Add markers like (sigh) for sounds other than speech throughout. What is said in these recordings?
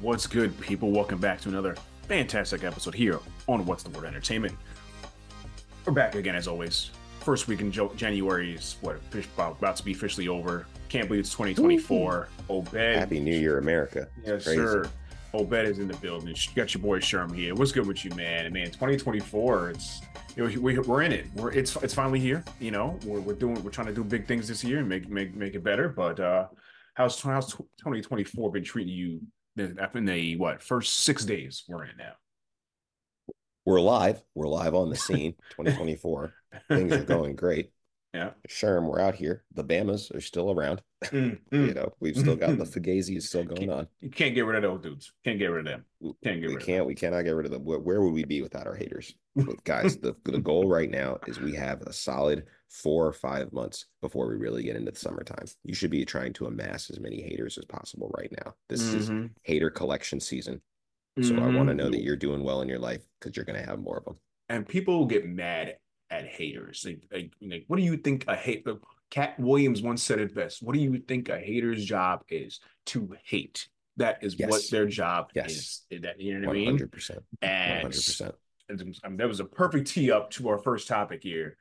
What's good, people? Welcome back to another fantastic episode here on What's the Word Entertainment. We're back again as always. First week in jo- January is what about to be officially over. Can't believe it's 2024. Obed, Happy New Year, America. yes Crazy. sir. Obed is in the building. You got your boy Sherm here. What's good with you, man? And man, 2024. It's you know, we, we're in it. We're it's it's finally here. You know, we're, we're doing we're trying to do big things this year and make make make it better. But uh how's how's 2024 been treating you? In the what first six days we're in now. We're live. We're live on the scene. (laughs) 2024. Things are going great. Yeah. Sherm, we're out here. The Bamas are still around. Mm, (laughs) You mm. know, we've still got the Fugazi is still going on. You can't get rid of those dudes. Can't get rid of them. Can't get We rid can't. We cannot get rid of them. Where, where would we be without our haters? But guys, the (laughs) the goal right now is we have a solid four or five months before we really get into the summertime. You should be trying to amass as many haters as possible right now. This of them. is hater collection season. So I want to know that you're doing well in your life because you're going to have more of them. and people get mad at haters. Like, like, like, what do you think a hate? Katt Williams once said it best. What do you think a hater's job is? To hate. That is what their job Yes. is. That you know what I mean? hundred percent. And hundred percent. That was a perfect tee up to our first topic here.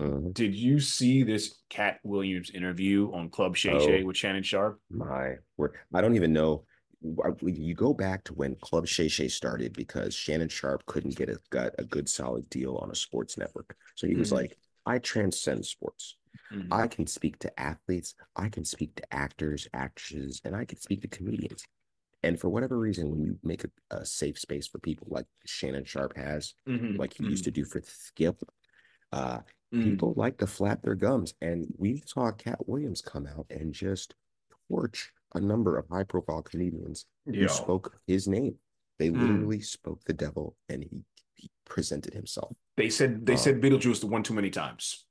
Mm-hmm. Did you see this Katt Williams interview on Club Shay Shay Oh. with Shannon Sharpe? My word. I don't even know. You go back to when Club Shay Shay started because Shannon Sharpe couldn't get a got a good solid deal on a sports network. So he was Mhm. like, I transcend sports. Mhm. I can speak to athletes, I can speak to actors, actresses, and I can speak to comedians. And for whatever reason, when you make a, a safe space for people like Shannon Sharpe has, Mhm. like he used to do for Skip, uh, Mhm. people like to flap their gums. And we saw Katt Williams come out and just torch a number of high profile comedians who Yo. spoke his name. They Mm. literally spoke the devil and he, he presented himself. They said they Um, said Beetlejuice the one too many times.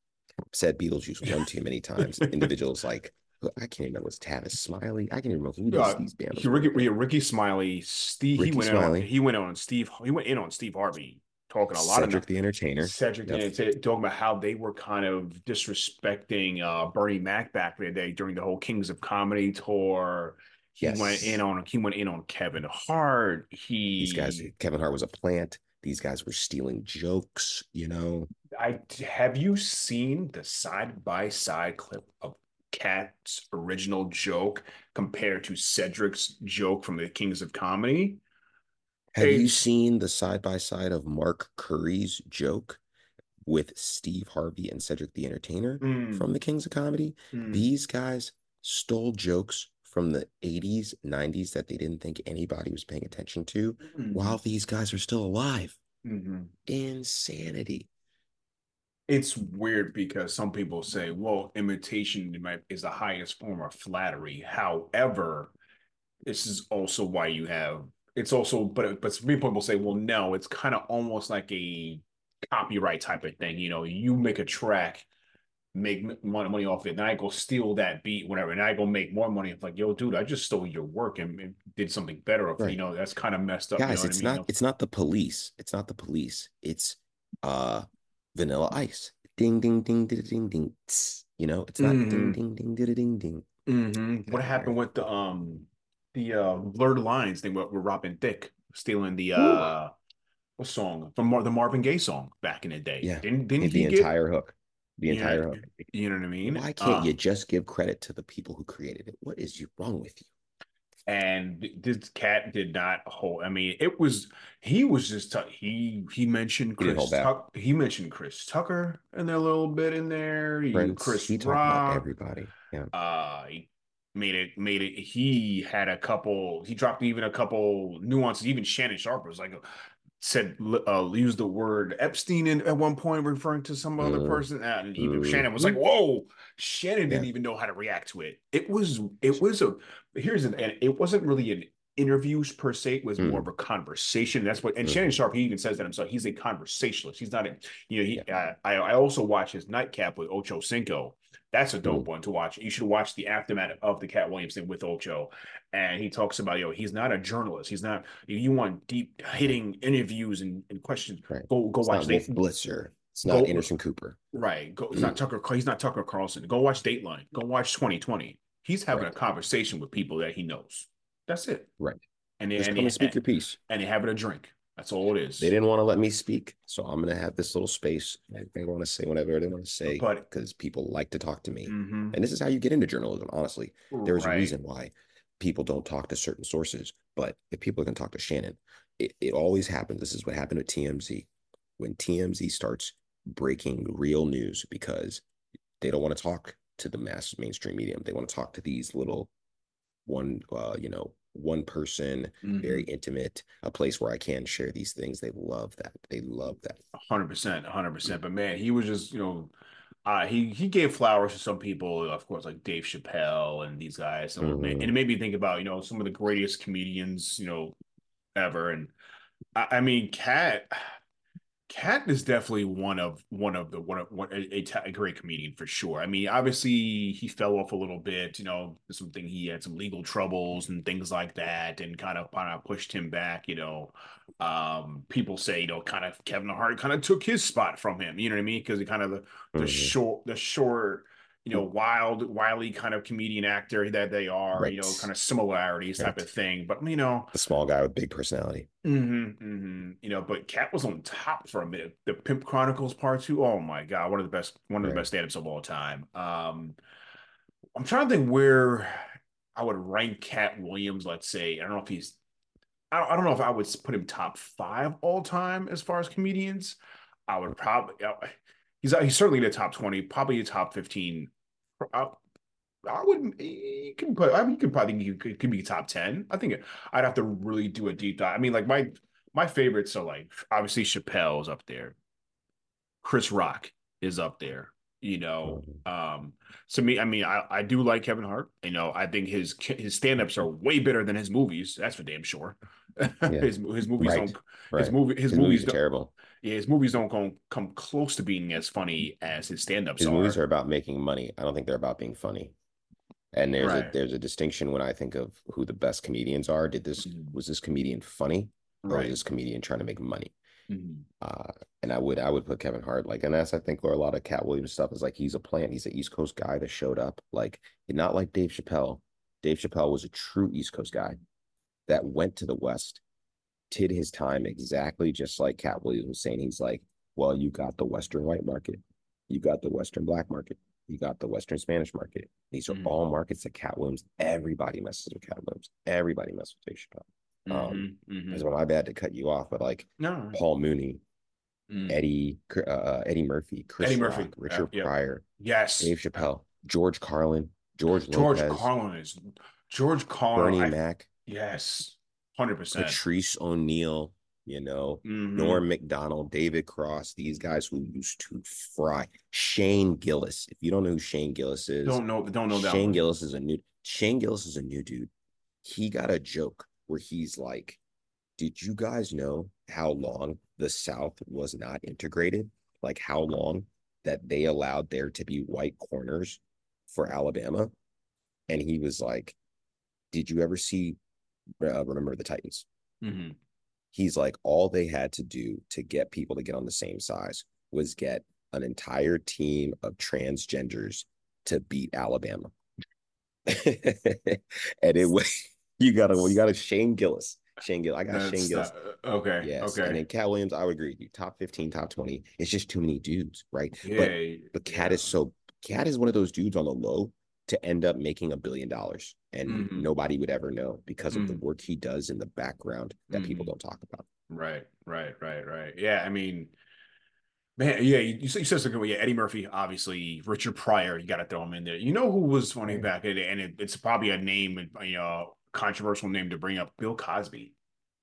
Said Beetlejuice one too many (laughs) times. Individuals like, I can't even remember, was Tavis Smiley? I can't even remember who these, Uh, these bands Ricky, yeah, Ricky Smiley, Steve. Ricky he went on. He went on Steve. He went in on Steve Harvey, talking a lot Cedric of the Entertainer. Cedric Yep. and t- talking about how they were kind of disrespecting uh, Bernie Mac back in the day during the whole Kings of Comedy tour. He Yes. went in on he went in on Kevin Hart. He These guys, Kevin Hart was a plant. These guys were stealing jokes, you know. I have you seen the side by side clip of Katt's original joke compared to Cedric's joke from the Kings of Comedy? Have you seen the side by side of Mark Curry's joke with Steve Harvey and Cedric the Entertainer Mm, from the Kings of Comedy? mm. These guys stole jokes from the 80s, 90s that they didn't think anybody was paying attention to Mhm. while these guys are still alive. Mhm. Insanity. It's weird because some people say, well, imitation is the highest form of flattery. However, this is also why you have it's also, but but some people will say, well, no, it's kind of almost like a copyright type of thing. You know, you make a track, make money off it, and I go steal that beat, whatever, and I go make more money. It's like, yo, dude, I just stole your work and, and did something better. Right. You know, that's kind of messed up. you Guys, know what it's I mean? not it's not the police. It's not the police. It's uh vanilla ice. Ding ding ding ding ding ding. You know, it's not ding Mhm. ding ding ding ding ding. Mhm. What happened with the um the uh blurred lines thing with, with Robin Thicke stealing the uh what song from Mar- the Marvin Gaye song back in the day? Yeah. Didn't didn't The he get entire hook. The entire hook. you know what I mean? Why can't Uh, you just give credit to the people who created it? What is you wrong with you? And this cat did not hold. I mean, it was he was just tu- he he mentioned Chris back. Tuck, he mentioned Chris Tucker in there a little bit in there. He, Prince, Chris he Rock. about everybody. Yeah. uh he made it made it he had a couple he dropped even a couple nuances even shannon sharpe was like said uh used the word epstein in, at one point referring to some other Mm. person and even Mm. shannon was like whoa shannon didn't even know how to react to it it was it was a here's an and it wasn't really an interviews per se it was more Mm. of a conversation that's what and Mm. shannon sharpe he even says that himself he's a conversationalist he's not a you know he uh, I, I also watch his nightcap with ocho cinco that's a dope Mm. one to watch. You should watch the aftermath of the Katt Williams thing with Ocho. And he talks about, yo, he's not a journalist. He's not, if you want deep hitting interviews and, and questions, Right. go go It's watch not Date- Wolf Blitzer. It's not Go- Anderson Cooper. Right. Go, he's not Tucker. He's not Tucker Carlson. Go watch Dateline. Go watch 2020. He's having Right. a conversation with people that he knows. That's it. Right. and they Just and and speak your piece. and they have it a drink. That's all it is. They didn't want to let me speak, so I'm gonna have this little space. They want to say whatever they want to say, But- because people like to talk to me, Mhm. and this is how you get into journalism. Honestly, there's Right. a reason why people don't talk to certain sources. But if people can talk to Shannon, it, it always happens. This is what happened with TMZ. When TMZ starts breaking real news because they don't want to talk to the mass mainstream medium. They want to talk to these little one uh, you know, one person, very Mhm. intimate, a place where I can share these things. They love that. They love that. hundred percent, hundred percent. But man, he was just you know, uh, he he gave flowers to some people, of course, like Dave Chappelle and these guys. Ma- Mhm. and it made me think about you know some of the greatest comedians you know ever. And I, I mean, Katt. Katt is definitely one of one of the one of one a, a, great comedian for sure. I mean, obviously he fell off a little bit, you know, something he had some legal troubles and things like that, and kind of kind of pushed him back. You know, um, people say you know, kind of Kevin Hart kind of took his spot from him. You know what I mean? Because he kind of the the Mhm. short the short you know wild wily kind of comedian actor that they are. You know, kind of similarities type of thing. But you know, The small guy with big personality. hmm hmm You know, but Katt was on top for a minute. The Pimp Chronicles Part Two. Oh my God, one of the best, one of the best stand-ups of all time. Um, I'm trying to think where I would rank Katt Williams. Let's say I don't know if he's, I don't, I don't know if I would put him top five all time as far as comedians. I would probably, uh, he's he's certainly in the top twenty, probably the top fifteen. I, I wouldn't. You can put. I mean, you could probably you could, could be top ten. I think I'd have to really do a deep dive. I mean, like my my favorites are like obviously Chappelle's up there. Chris Rock is up there. You know, um, to me, I mean, I, I do like Kevin Hart. You know, I think his his stand ups are way better than his movies. That's for damn sure. (laughs) his his movies Right. don't his movie his, His, movies movies don't, terrible. Yeah his movies don't come come close to being as funny as his stand ups His are. movies are about making money. I don't think they're about being funny. And there's Right. a there's a distinction when I think of who the best comedians are. Did this Mhm. was this comedian funny or right. was this comedian trying to make money? Mhm. Uh, and I would I would put Kevin Hart like, and that's I think where a lot of Katt Williams stuff is like he's a plant. He's an East Coast guy that showed up, like not like Dave Chappelle. Dave Chappelle was a true East Coast guy that went to the West, did his time exactly just like Katt Williams was saying. He's like, well, you got the Western white market, you got the Western black market, you got the Western Spanish market. These are Mhm. all markets that Katt Williams. Everybody messes with Katt Williams. Everybody messes with Dave Chappelle. Um, Mhm. Mhm. It's my bad to cut you off, but like no, Paul Mooney, Mm. Eddie, uh, Eddie Murphy, Chris Eddie Murphy, Rock, Richard. Pryor, yes, Dave Chappelle, George Carlin, George, George Lopez, Carlin is George Carlin. Bernie I- Mac, yes, hundred percent. Patrice O'Neal, you know, Mm-hmm. Norm Macdonald, David Cross, these guys who used to fry. Shane Gillis. If you don't know who Shane Gillis is, Don't know. Don't know that. Shane one. Gillis is a new Shane Gillis is a new dude. He got a joke where he's like, Did you guys know how long the South was not integrated? Like how long that they allowed there to be white corners for Alabama? And he was like, Did you ever see uh, Remember the Titans? Mhm. He's like, all they had to do to get people to get on the same size was get an entire team of transgenders to beat Alabama. (laughs) and it was you gotta you gotta Shane Gillis. Shane Gillis. I got That's Shane Gillis. that- okay. Yes. Okay. And then Katt Williams, I would agree with you. Top 15, top 20. It's just too many dudes, right? yeah. But but Katt is so Katt is one of those dudes on the low to end up making a billion dollars. And Mhm. nobody would ever know because of the Mhm. work he does in the background that people Mhm. don't talk about. Right. Right. Right. Right. Yeah. I mean, man. Yeah. You, you said something. Yeah. Eddie Murphy, obviously. Richard Pryor. You got to throw him in there. You know who was funny Yeah. back in the day, and it, it's probably a name, you know, controversial name to bring up. Bill Cosby.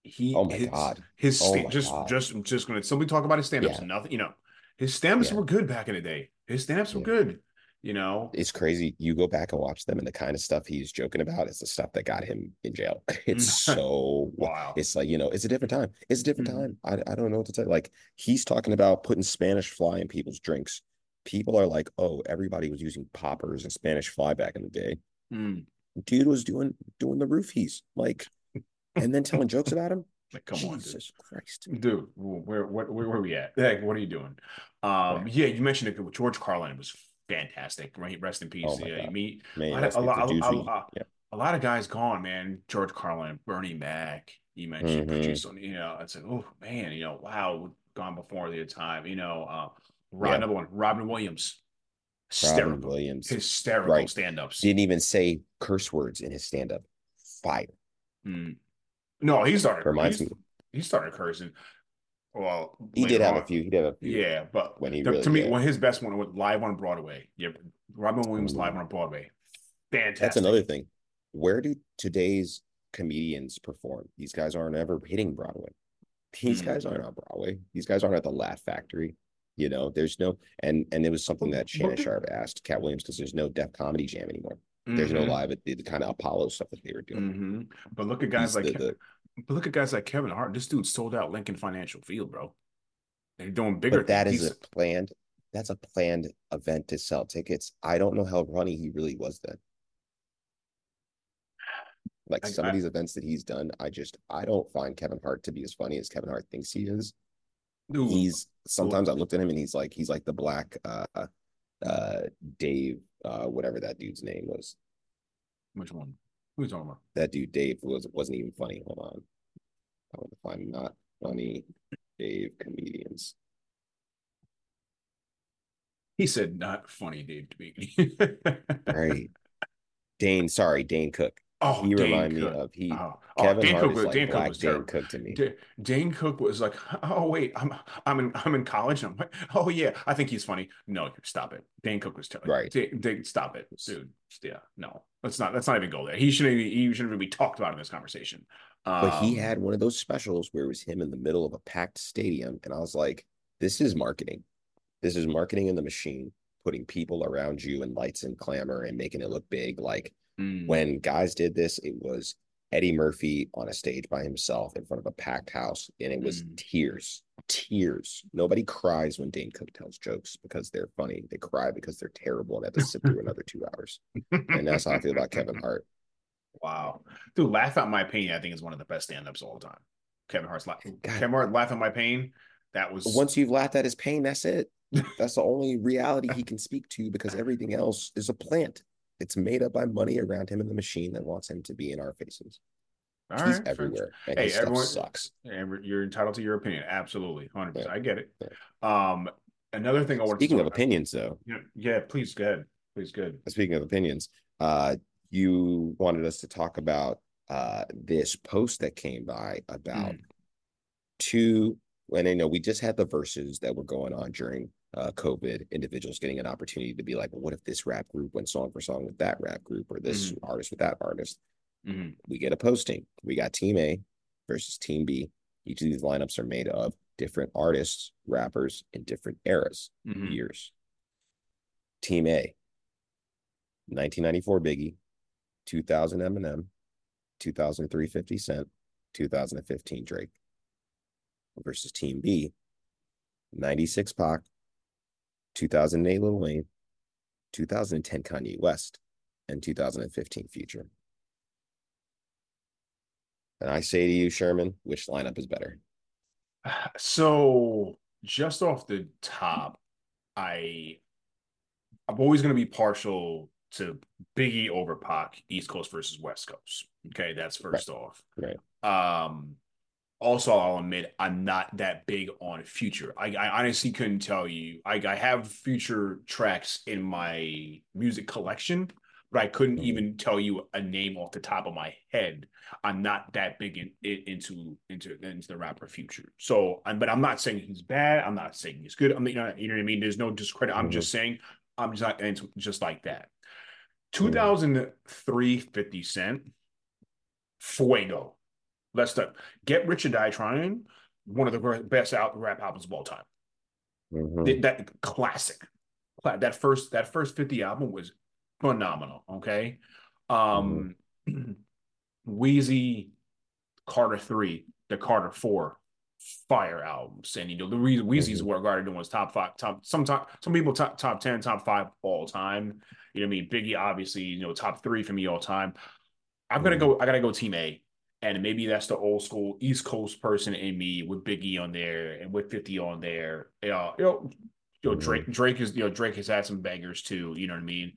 He. Oh my his, God. His Oh sta- just God. just just going to somebody talk about his stand-ups. Yeah. Nothing. You know, his stand-ups Yeah. were good back in the day. His stand-ups were good. You know. It's crazy. You go back and watch them, and the kind of stuff he's joking about is the stuff that got him in jail. (laughs) It's so (laughs) Wow. It's like, you know, it's a different time. It's a different Mhm. time. I, I don't know what to tell you. Like, he's talking about putting Spanish fly in people's drinks. People are like, oh, everybody was using poppers and Spanish fly back in the day. Mm. Dude was doing doing the roofies, like, and then telling jokes about him. (laughs) Like, come on, dude. Jesus Christ. dude where where where, where are we at like what are you doing um yeah you mentioned it with george carlin it was fantastic right rest in peace Oh yeah you meet Man, I- that's a lot- a- a- yeah. a lot of guys gone, man. George Carlin, Bernie Mac. You mentioned Mhm. produced on, you know, it's like, oh man, you know, wow, gone before their time. You know, uh, Yeah. another one, Robin Williams, Robin hysterical, Williams hysterical Right. stand-ups. didn't even say curse words in his stand up. Fire. Mm. No, he started. Reminds me. he started cursing. Well, He did have a few. He did have a few. Yeah, but When he the- really- to me, when his best one was live on Broadway. Yeah, Robin Williams live on Broadway. Fantastic. That's another thing. Where do today's comedians perform? These guys aren't ever hitting Broadway. These Mm. guys aren't on Broadway. These guys aren't at the Laugh Factory. You know, there's no and and it was something that Shannon Sharpe asked Katt Williams because there's no Def Comedy Jam anymore. There's no Mhm, live the, the kind of Apollo stuff that they were doing. mhm. But look at guys He's like the- the- but look at guys like Kevin Hart. This dude sold out Lincoln Financial Field, bro. They're doing bigger but that is a planned that's a planned event to sell tickets. I don't know how runny he really was then. Like I- some I- of these events that he's done, I just I don't find Kevin Hart to be as funny as Kevin Hart thinks he is. dude, He's sometimes I looked at him and he's like he's like the black uh uh Dave uh whatever that dude's name was. which one? Who's talking about? That dude Dave was wasn't even funny. Hold on. I want to find not funny Dave comedians. He said not funny, Dave to me. (laughs) Right. Dane, sorry, Dane Cook. Oh, he Dane remind me Cook. of he Oh, oh, Dane Hart Cook was like Dane Cook was Dane. Cook to me. Da- Dane Cook was like, (laughs) "Oh wait, I'm I'm in I'm in college." And I'm like, (laughs) "Oh yeah, I think he's funny." No, stop it. Dane Cook was terrible. Right. Da- Da- stop it, dude. Yeah, no, let's not let's not even go there. He shouldn't even, he shouldn't even be talked about in this conversation. But he Um, had one of those specials where it was him in the middle of a packed stadium, and I was like, "This is marketing. This is marketing in the machine, putting people around you and lights and clamor and making it look big." Like mm, when guys did this, it was Eddie Murphy on a stage by himself in front of a packed house, and it was Mm. tears, tears. Nobody cries when Dane Cook tells jokes because they're funny. They cry because they're terrible and have to sit through another two hours. And that's how I feel about Kevin Hart. wow, dude, laugh out my pain. I think is one of the best stand-ups of all time. Kevin Hart's laugh. Kevin Hart laugh at my pain. That was Once you've laughed at his pain, that's it. That's the only reality he can speak to because everything else is a plant. It's made up by money around him in the machine that wants him to be in our faces. all He's right, fair- everywhere, and Hey, his stuff everyone- sucks. And you're entitled to your opinion. Absolutely. 100%. I get it. Yeah. Um, another thing I want to. Speaking of opinions, though, yeah, yeah, please go ahead. Please good. speaking of opinions, uh, you wanted us to talk about uh this post that came by about Mm. two. And I know we just had the verses that were going on during uh, COVID. Individuals getting an opportunity to be like, well, what if this rap group went song for song with that rap group, or this artist with that artist? Mhm. we get a posting. We got Team A versus Team B. Each of these lineups are made of different artists, rappers in different eras, Mhm. years. Team A, 1994 Biggie, 2000 Eminem, 2003 50 Cent, 2015 Drake. Versus Team B, 96 Pac, 2008 Lil Wayne, 2010 Kanye West, and 2015 Future. And I say to you, Sherman, which lineup is better? So just off the top, I I'm always going to be partial to Biggie over Pac, East Coast versus West Coast. Okay, that's first off. Right. Um, also, I'll admit I'm not that big on Future. I, I honestly couldn't tell you. I, I have Future tracks in my music collection, but I couldn't Mhm. even tell you a name off the top of my head. I'm not that big in, in, into into into the rapper Future. So, I'm, but I'm not saying he's bad. I'm not saying he's good. I mean, you know, you know what I mean. There's no discredit. I'm Mhm. just saying I'm just not into just like that. Mhm. 2003 50 Cent, Fuego. Let's start. Get Rich or Die Trying, one of the best out rap albums of all time. Mhm. That, that classic. That first that first 50 album was phenomenal. Okay. Um (clears throat) Weezy, Carter 3, the Carter 4 fire albums. And you know, the reason Weezy's Mhm. what regarded doing was top five, top some top some people top top 10, top five all time. You know what I mean? Biggie, obviously, you know, top three for me all time. I'm gonna Mhm. go, I gotta go team A. And maybe that's the old school East Coast person in me with Biggie on there and with 50 on there. Know, you know, you know. Drake, mm-hmm. Drake is, you know, Drake has had some bangers too, you know what I mean?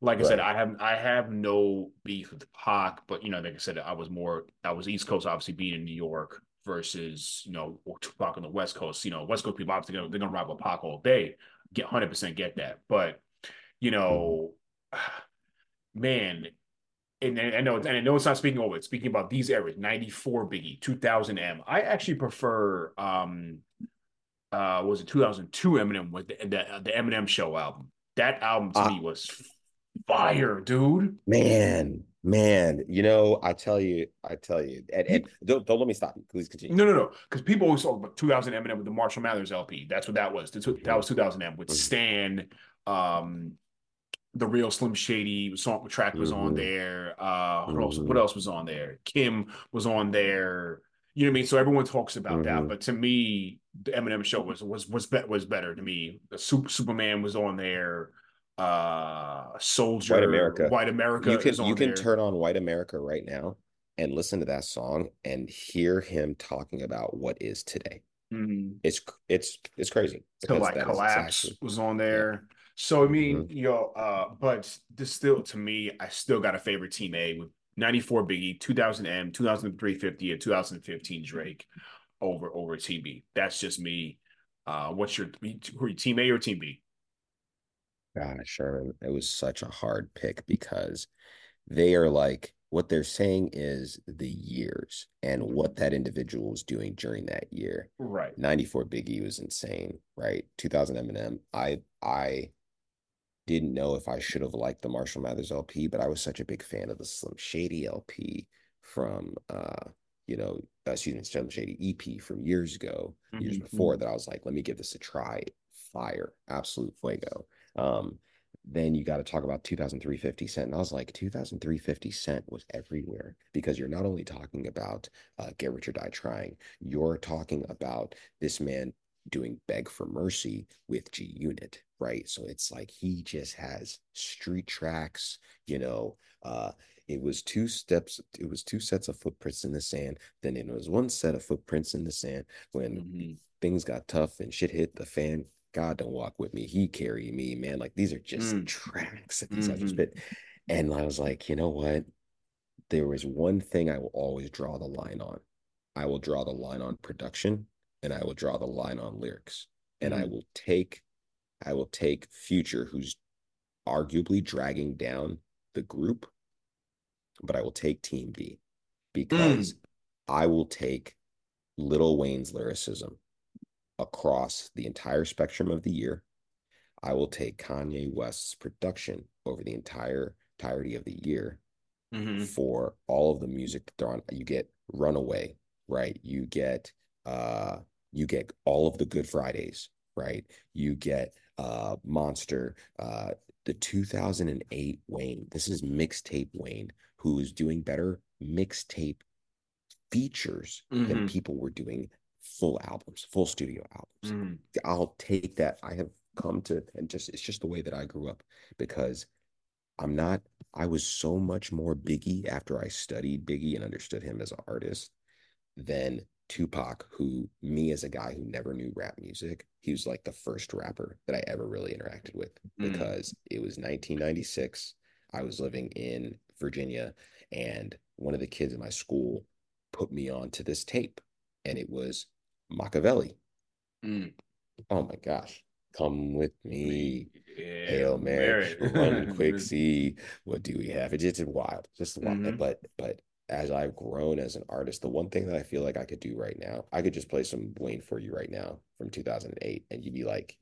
Like I said, I have I have no beef with Pac, but you know, like I said, I was more I was East Coast, obviously being in New York versus you know Tupac on the West Coast. You know, West Coast people obviously gonna, they're gonna ride with Pac all day. Get hundred percent get that, but you know, (sighs) man, and, and I know and I know it's not speaking over it. Speaking about these eras, ninety four Biggie, two thousand M. I actually prefer um uh was it 2002 Eminem with the, the the Eminem Show album. That album to Uh, me was fire, dude. man, man, you know, I tell you, I tell you, and, and don't, don't let me stop you. Please continue. No, no, no. Because people always talk about 2000 Eminem with the Marshall Mathers LP. That's what that was. That's what, that was 2000 M with Mhm. Stan. Um, the real Slim Shady song track was on Mhm. there. Uh, what else? What else was on there? Kim was on there. You know what I mean? So everyone talks about that, Mhm. but to me, the Eminem show was was was be- was better to me. The Super, Superman was on there. Uh, Soldier, White America. White America you can on you can there. turn on White America right now and listen to that song and hear him talking about what is today. Mhm. It's it's it's crazy. So like collapse exactly- was on there. So I mean, Mhm. you know, uh, but this still to me, I still got a favorite team A with 94 Biggie, 2000 M, 2003 50, and 2015 Drake over over Team B. That's just me. Uh, what's your who you, team A or team B? Gosh, Sherman, it was such a hard pick because they are like what they're saying is the years and what that individual was doing during that year. Right. 94 Biggie was insane, right? 2000 Eminem. I I didn't know if I should have liked the Marshall Mathers LP, but I was such a big fan of the Slim Shady LP from uh, you know, uh, excuse me, Slim Shady EP from years ago, years Mhm. before that I was like, let me give this a try. Fire, absolute fuego. Um, then you got to talk about 2003 50 Cent. And I was like, 2003 50 Cent was everywhere because you're not only talking about uh, Get Rich or Die Trying, you're talking about this man doing Beg for Mercy with G Unit, right? So it's like he just has street tracks, you know. Uh, it was two steps, it was two sets of footprints in the sand. Then it was one set of footprints in the sand when Mhm. things got tough and shit hit the fan. God don't walk with me. He carry me, man. Like these are just Mm. tracks that these Mhm. spit. And I was like, you know what? There was one thing I will always draw the line on. I will draw the line on production and I will draw the line on lyrics. And I Mhm. will take I will take Future, who's arguably dragging down the group, but I will take Team D because I will take Lil Wayne's lyricism across the entire spectrum of the year. I will take Kanye West's production over the entire entirety of the year Mhm. for all of the music that they're on. You get Runaway, right? You get uh you get all of the Good Fridays, right? You get uh Monster, uh the 2008 Wayne. This is mixtape Wayne, who is doing better mixtape features than Mhm. people were doing full albums, full studio albums. Mhm. I'll take that. I have come to, and just it's just the way that I grew up because I'm not, I was so much more Biggie after I studied Biggie and understood him as an artist than Tupac, who me as a guy who never knew rap music, he was like the first rapper that I ever really interacted with Mm. because it was 1996. I was living in Virginia, and one of the kids in my school put me on to this tape, and it was Machiavelli. Mm. Oh my gosh. Come with me. Yeah, Hail Mary, run quick, (laughs) see what do we have? It's just wild, just wild. Mhm. But but as I've grown as an artist, the one thing that I feel like I could do right now, I could just play some Wayne for you right now from 2008, and you'd be like,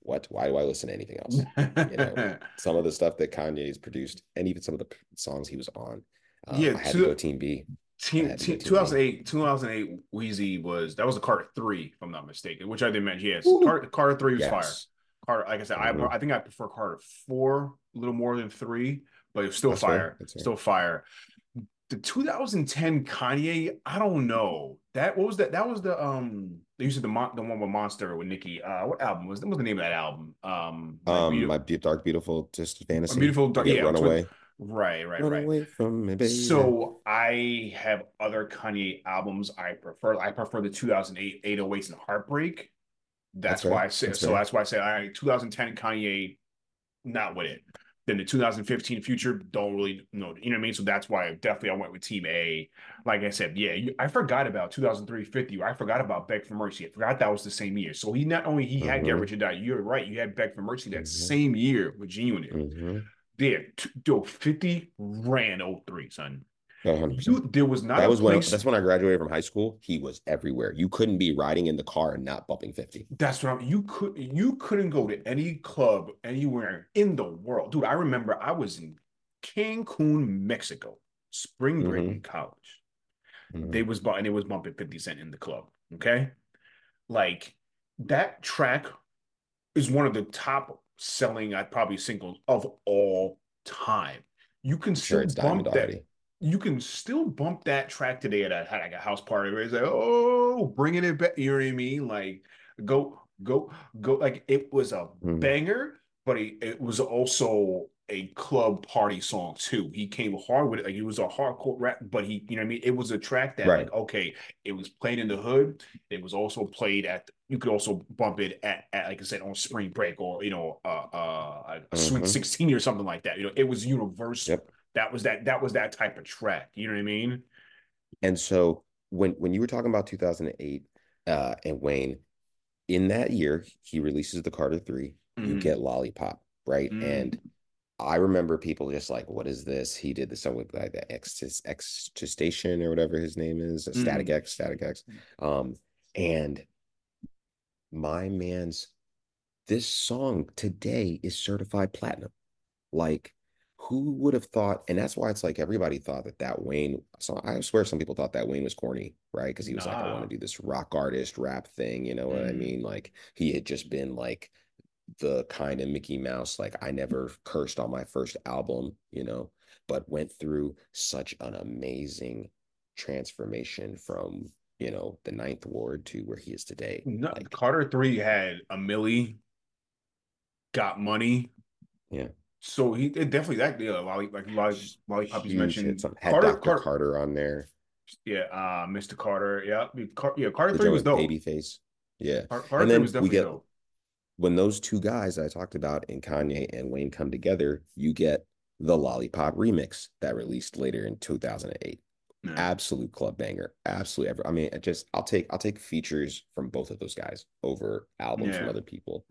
"What? Why do I listen to anything else?" you know, (laughs) Some of the stuff that Kanye's produced, and even some of the songs he was on. Um, Yeah, I had to- to go Team B. Team, team, go B. 2008, 2008, Weezy was that was a Carter three, if I'm not mistaken, which I didn't mention. Yes. Carter, Carter three was fire. Yes, Carter, like I said, Mhm. I I think I prefer Carter four a little more than three, but it's still That's fire, fair. still fire. The 2010 Kanye, I don't know that. What was that? That was the um. They used to the mon- the one with Monster with Nicki. Uh, what album was? What was the name of that album? Um, Um, Beautiful- my deep, dark, beautiful, just fantasy. Beautiful Dark- yeah, Runaway. right, right, Run right. away from me, baby. So I have other Kanye albums I prefer. I prefer the 2008 808s and Heartbreak. That's, That's why I say so. fair. That's why I say I 2010 Kanye, not with it. Then the 2015 future don't really know. You know what I mean? So that's why definitely I went with Team A. Like I said, yeah, you, I forgot about 2003 50. I forgot about Beg for Mercy. I forgot that was the same year. So he not only he had mm-hmm. Get Rich or Die. You're right. You had Beg for Mercy that mm-hmm. same year with G Unit. Mm-hmm. There, yo, 50 ran 03, son. You, there was not that was place... when that's when I graduated from high school. He was everywhere. You couldn't be riding in the car and not bumping 50. That's what I'm you could you couldn't go to any club anywhere in the world. Dude, I remember I was in Cancun, Mexico, spring break mm-hmm. in college. Mm-hmm. They was and it was bumping 50 Cent in the club. Okay. Like that track is one of the top selling, I'd probably singles of all time. You can sure still bump that. Already you can still bump that track today at a, like a house party where it's like, oh, bringing it back. You know what I mean? Like, go, go, go. Like, it was a mm. banger, but it, it was also a club party song too. He came hard with it. Like, it was a hardcore rap, but he, you know what I mean? It was a track that, right. like, okay, it was played in the hood. It was also played at, you could also bump it at, at like I said, on spring break or, you know, uh, uh, a mm-hmm. Sweet 16 or something like that. You know, it was universal. Yep that was that that was that type of track. You know what I mean? And so when when you were talking about 2008 uh, and Wayne, in that year he releases the Carter 3 mm-hmm. You get Lollipop, right? Mm-hmm. And I remember people just like, "What is this?" He did the song with like the X X Station or whatever his name is, mm-hmm. Static X, Static X, um, and my man's this song today is certified platinum. Like who would have thought? And that's why it's like everybody thought that that Wayne. So I swear some people thought that Wayne was corny, right? Because he was nah. like, I want to do this rock artist rap thing. You know what mm. I mean? Like he had just been like the kind of Mickey Mouse. Like I never cursed on my first album, you know, but went through such an amazing transformation from you know the ninth ward to where he is today. No, like, Carter three had a millie, got money. Yeah so he definitely that yeah, Lolly, like Lolly, Lollipop you mentioned. Had Carter, Dr. Carter, Carter on there. Yeah, uh, Mr. Carter. Yeah, Car- yeah. Carter three was dope. Babyface. Yeah, Car- Carter and then was definitely we get, dope. When those two guys I talked about in Kanye and Wayne come together, you get the Lollipop remix that released later in 2008. Yeah. Absolute club banger. Absolutely ever. I mean, just I'll take I'll take features from both of those guys over albums yeah. from other people.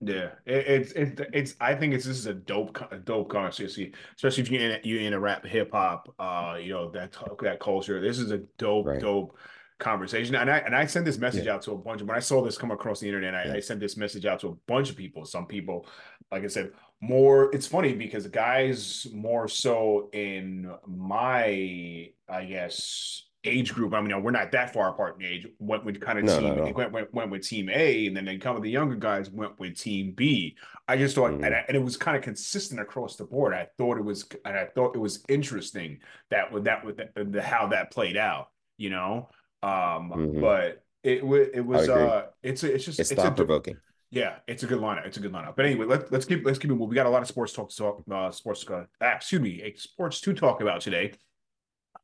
Yeah, it, it's it's it's. I think it's this is a dope a dope conversation, especially if you're in you in a rap hip hop, uh, you know that that culture. This is a dope right. dope conversation, and I and I sent this message yeah. out to a bunch. Of, when I saw this come across the internet, I, yeah. I sent this message out to a bunch of people. Some people, like I said, more. It's funny because guys more so in my, I guess, age group. I mean, we're not that far apart in age. Went with kind of no, team, no, no. Went, went, went with team A, and then they come with the younger guys went with team B. I just thought, mm. and, I, and, it was kind of consistent across the board. I thought it was, and I thought it was interesting that with that with the, the, how that played out. You know, um, mm-hmm. but it it was uh, it's a, it's just it's, it's thought provoking. Yeah, it's a good lineup. It's a good lineup. But anyway, let, let's keep let's keep it. Moving. We got a lot of sports talk to talk. Uh, sports, uh, ah, excuse me, sports to talk about today.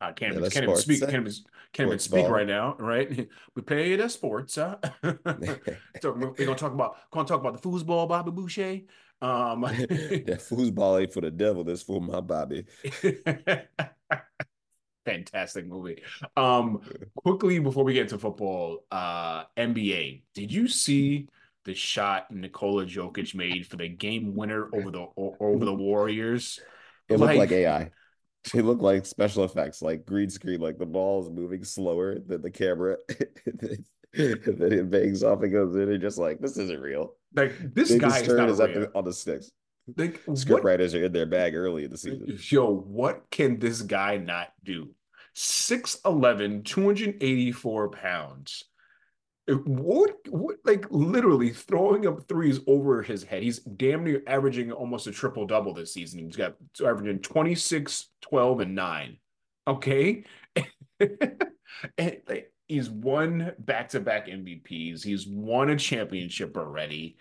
I uh, can't, yeah, can't even speak. Can't even, can't even speak ball. right now. Right? (laughs) We play the sports. Huh? (laughs) so we're gonna talk about. Gonna talk about the foosball, Bobby Boucher. Um, (laughs) that foosball ain't for the devil. That's for my Bobby. Fantastic movie. Um, quickly before we get into football, uh, NBA. Did you see the shot Nikola Jokic made for the game winner over the over the Warriors? It looked like, like AI. It look like special effects, like green screen, like the ball is moving slower than the camera. (laughs) then it bangs off and goes in, and just like this isn't real. Like this guy is not is the, on the sticks. Like, Script what, writers are in their bag early in the season. Yo, what can this guy not do? 6'11, 284 pounds what, what, like literally throwing up threes over his head. He's damn near averaging almost a triple double this season. He's got averaging 26, 12, and 9. Okay. (laughs) and like, he's won back to back MVPs, he's won a championship already.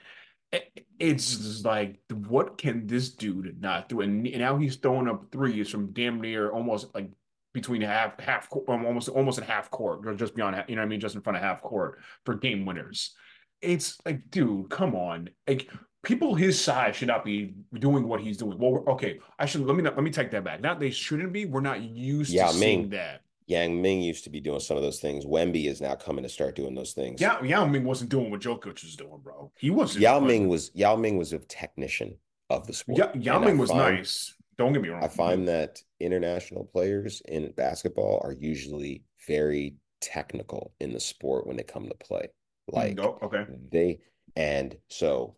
It's like, what can this dude not do? And now he's throwing up threes from damn near almost like between half half um, almost almost at half court or just beyond you know what I mean just in front of half court for game winners. It's like dude, come on. Like people his size should not be doing what he's doing. Well, okay, I should let me not, let me take that back. Not they shouldn't be. We're not used Yao to seeing that. Yang Ming used to be doing some of those things. Wemby is now coming to start doing those things. Yeah, Yao Ming wasn't doing what Jokic was doing, bro. He wasn't. Yao Ming was Yao Ming was a technician of the sport. Ya- Yao And Ming was find- nice. Don't get me wrong. I find that international players in basketball are usually very technical in the sport when they come to play. Like oh, okay. they and so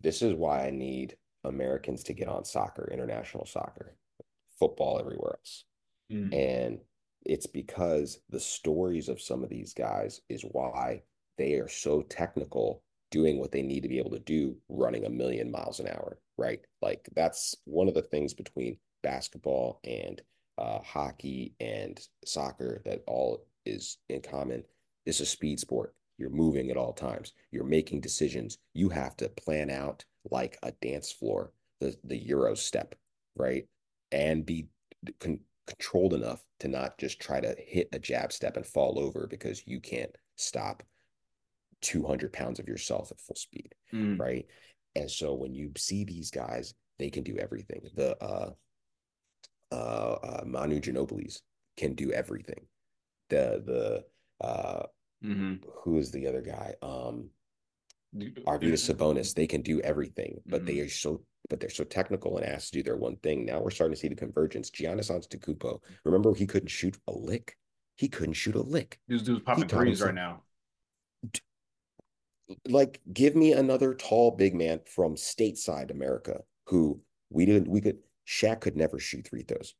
this is why I need Americans to get on soccer, international soccer, football everywhere else. Mm. And it's because the stories of some of these guys is why they are so technical doing what they need to be able to do running a million miles an hour, right? Like that's one of the things between basketball and uh, hockey and soccer that all is in common. It's a speed sport. You're moving at all times. You're making decisions. You have to plan out like a dance floor, the the Euro step, right? And be con- controlled enough to not just try to hit a jab step and fall over because you can't stop 200 pounds of yourself at full speed, Mm. right? And so when you see these guys, they can do everything. The uh, uh, uh, Manu Ginobili's can do everything. The the uh, Mhm. who is the other guy? Um, Mm-hmm. Arvydas Sabonis, they can do everything, but they are so but they're so technical and asked to do their one thing. Now we're starting to see the convergence. Giannis Antetokounmpo, remember he couldn't shoot a lick. He couldn't shoot a lick. This dude's popping threes right now. Like, give me another tall big man from stateside America who we didn't. We could. Shaq could never shoot three throws.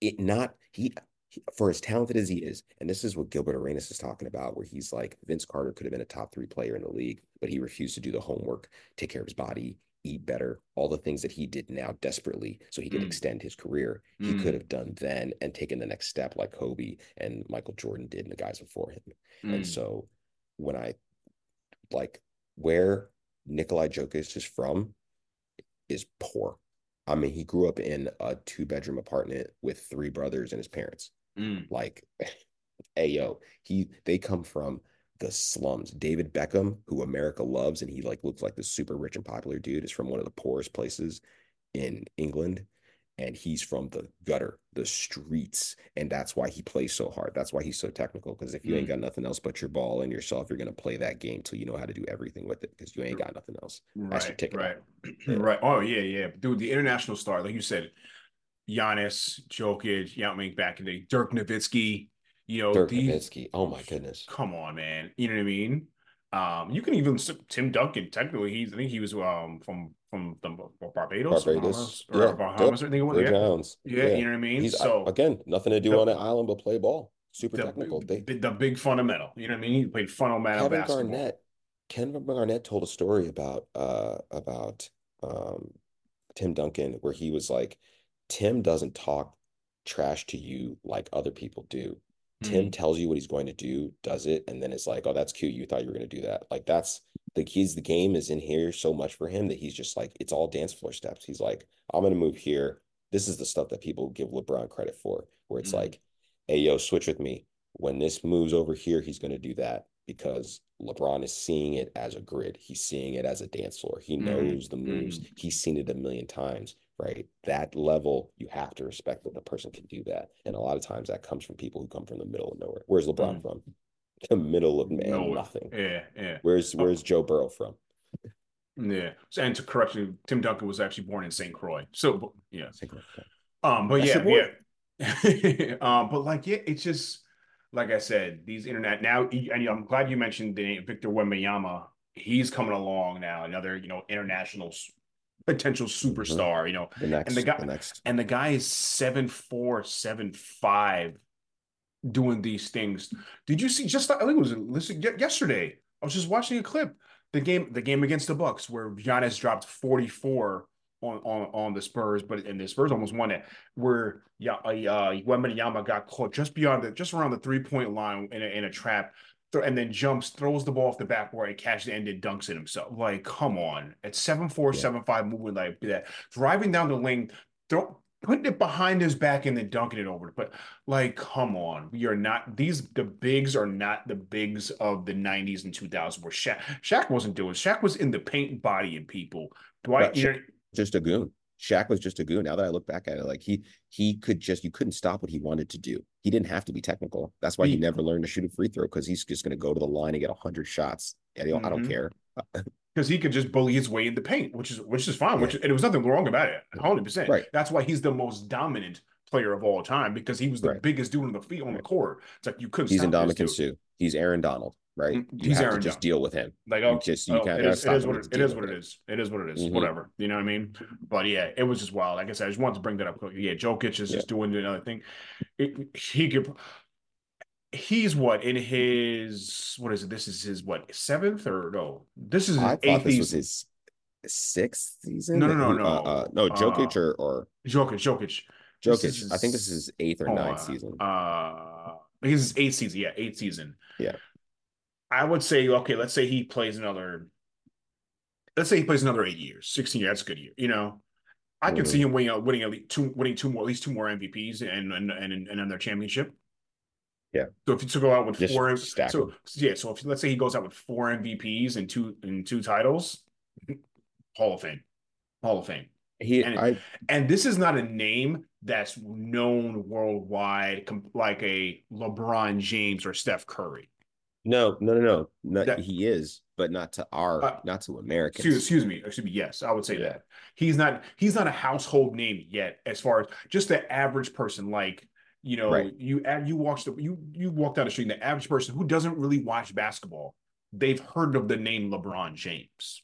It not he. he- For as talented as he is, and this is what Gilbert Arenas is talking about, where he's like Vince Carter could have been a top three player in the league, but he refused to do the homework, take care of his body, eat better, all the things that he did now desperately so he could Mm. extend his career. He Mm. could have done then and taken the next step like Kobe and Michael Jordan did and the guys before him. And Mm. so when I like where Nikolai Jokic is from is poor. I mean, he grew up in a two bedroom apartment with three brothers and his parents. Mm. Like, (laughs) hey yo, he they come from the slums. David Beckham, who America loves, and he like looks like this super rich and popular dude, is from one of the poorest places in England. And he's from the gutter, the streets. And that's why he plays so hard. That's why he's so technical. Because if you ain't Mm. got nothing else but your ball and yourself, you're gonna play that game till you know how to do everything with it because you ain't got nothing else. That's your Right, ticket. right, Yeah. (clears throat) right. Oh yeah, yeah, dude. The international star, like you said, Giannis, Jokic, Yao Ming back in the Dirk Nowitzki. You know, Dirk these- Nowitzki. Oh my goodness. Come on, man. You know what I mean? Um, you can even Tim Duncan. Technically, he's I think he was um from from the Barbados, Barbados. or Yeah, Bahamas. I think it was. Virgin Yeah. Yeah, you know what I mean. He's so again nothing to do the- on an island but play ball. Super the, technical. They the, the big fundamental. You know what I mean? He played fundamental Kevin basketball. Garnett. Kevin Garnett told a story about uh about um Tim Duncan where he was like, Tim doesn't talk trash to you like other people do. Tim tells you what he's going to do, does it, and then it's like, oh, that's cute. You thought you were going to do that. Like that's the keys. The game is in here so much for him that he's just like, it's all dance floor steps. He's like, I'm going to move here. This is the stuff that people give LeBron credit for, where it's Mhm. like, hey, yo, switch with me. When this moves over here, he's going to do that because LeBron is seeing it as a grid. He's seeing it as a dance floor. He Mhm. knows the moves. Mhm. He's seen it a million times, right? That level, you have to respect that the person can do that. And a lot of times that comes from people who come from the middle of nowhere. Where's LeBron Mhm. from? (laughs) The middle of man, Nowhere. nothing. Yeah, yeah, Where's Oh. where's Joe Burrow from? yeah. And to correct you, Tim Duncan was actually born in St. Croix. So, yeah. About that. Um, but That's yeah, yeah. (laughs) um, but like, yeah, it's just like I said, these internet now, and I'm glad you mentioned the name Victor Wembanyama. He's coming along now, another you know international potential superstar. You know, The next, the guy- the next. and the guy is seven four, seven five, doing these things. Did you see? Just I think it was listen yesterday. I was just watching a clip. The game, the game against the Bucks, where Giannis dropped forty four on on on the Spurs, but and the Spurs almost won it. Where yeah, uh, Wembanyama got caught just beyond the just around the three point line in a, in a trap. Th- And then jumps, throws the ball off the backboard, and catches it, and then dunks it himself. Like, come on! At seven four, Yeah. seven five, moving like that, driving down the lane, throw, putting it behind his back and then dunking it over. But like, come on, we are not these. The bigs are not the bigs of the '90s and 2000s where Shaq Shaq wasn't doing. Shaq was in the paint, bodying people. Dwight, just a goon. Shaq was just a goon. Now that I look back at it, like he he could just you couldn't stop what he wanted to do. He didn't have to be technical. That's why he, he never learned to shoot a free throw because he's just going to go to the line and get hundred shots. And mm-hmm. I don't mm-hmm. care (laughs) because he could just bully his way in the paint, which is which is fine. Yeah. Which and there was nothing wrong about it, hundred percent. Right. That's why he's the most dominant player of all time because he was the right. biggest dude on the field on the court. It's like you couldn't. He's Ndamukong Suh. He's Aaron Donald, right? Mm, you he's have Aaron to just deal with him. Like oh, you just you oh. It is, it is what it, it is. What it is. It is what it is. Mm-hmm. Whatever. You know what I mean? But yeah, it was just wild. Like I said, I just wanted to bring that up. Yeah, Jokic is yeah. just doing another thing. It, he could he's what in his what is it? This is his what seventh or no? This is his eighth. This was his sixth season. No, no, no, no, uh, uh, no. Jokic uh, or or Jokic, Jokic, Jokic. His, I think this is his eighth or ninth season. Uh, his eighth season. Yeah, eighth season. Yeah. I would say okay. Let's say he plays another. Let's say he plays another eight years, sixteen years. That's a good year. You know, I mm-hmm. can see him winning, winning at least two, winning two more, at least two more MVPs and and and, and another championship. Yeah. So if you go out with Just four, so yeah, so if let's say he goes out with four MVPs and two and two titles, Hall of Fame, Hall of Fame. He and, I, and this is not a name that's known worldwide like a LeBron James or Steph Curry. No, no, no, no. Not, that, he is, but not to our, uh, not to Americans. Excuse, excuse, me, excuse me. Yes, I would say yeah. that he's not. He's not a household name yet, as far as just the average person. Like you know, right. you you watch the you you walk down the street, and the average person who doesn't really watch basketball, they've heard of the name LeBron James.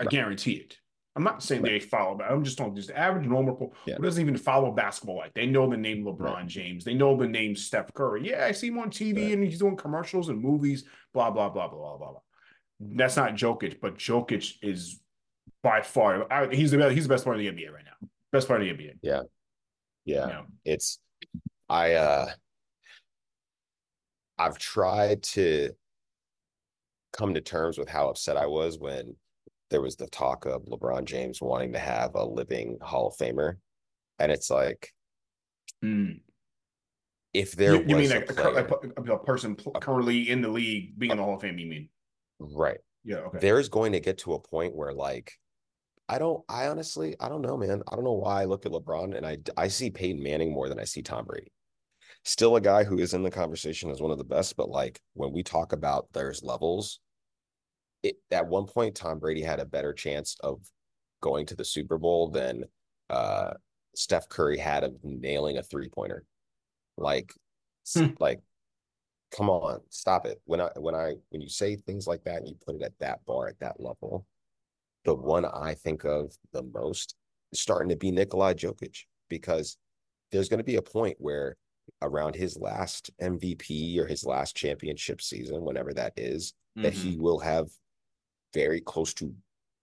I right. guarantee it. I'm not saying right. they follow, but I'm just talking just the average normal yeah. who doesn't even follow basketball like they know the name LeBron James. They know the name Steph Curry. Yeah, I see him on TV and he's doing commercials and movies, blah, blah, blah, blah, blah, blah. That's not Jokic, but Jokic is by far I, he's the best, he's the best player in the NBA right now. Best player in the NBA. Yeah. Yeah. You know? It's I uh I've tried to come to terms with how upset I was when there was the talk of LeBron James wanting to have a living Hall of Famer. And it's like mm. if there you, you mean a, player, a, a, person currently in the league being in the Hall of Fame, you mean? Right. Yeah, okay. There's going to get to a point where like I don't I honestly I don't know, man. I don't know why I look at LeBron and I I see Peyton Manning more than I see Tom Brady still a guy who is in the conversation as one of the best. But like when we talk about there's levels, it, at one point Tom Brady had a better chance of going to the Super Bowl than uh, Steph Curry had of nailing a three pointer. Like, hmm. like, come on, stop it. When I when I when you say things like that and you put it at that bar at that level, the one I think of the most is starting to be Nikolai Jokic because there's going to be a point where around his last MVP or his last championship season, whenever that is, mm-hmm. that he mm-hmm. will have very close to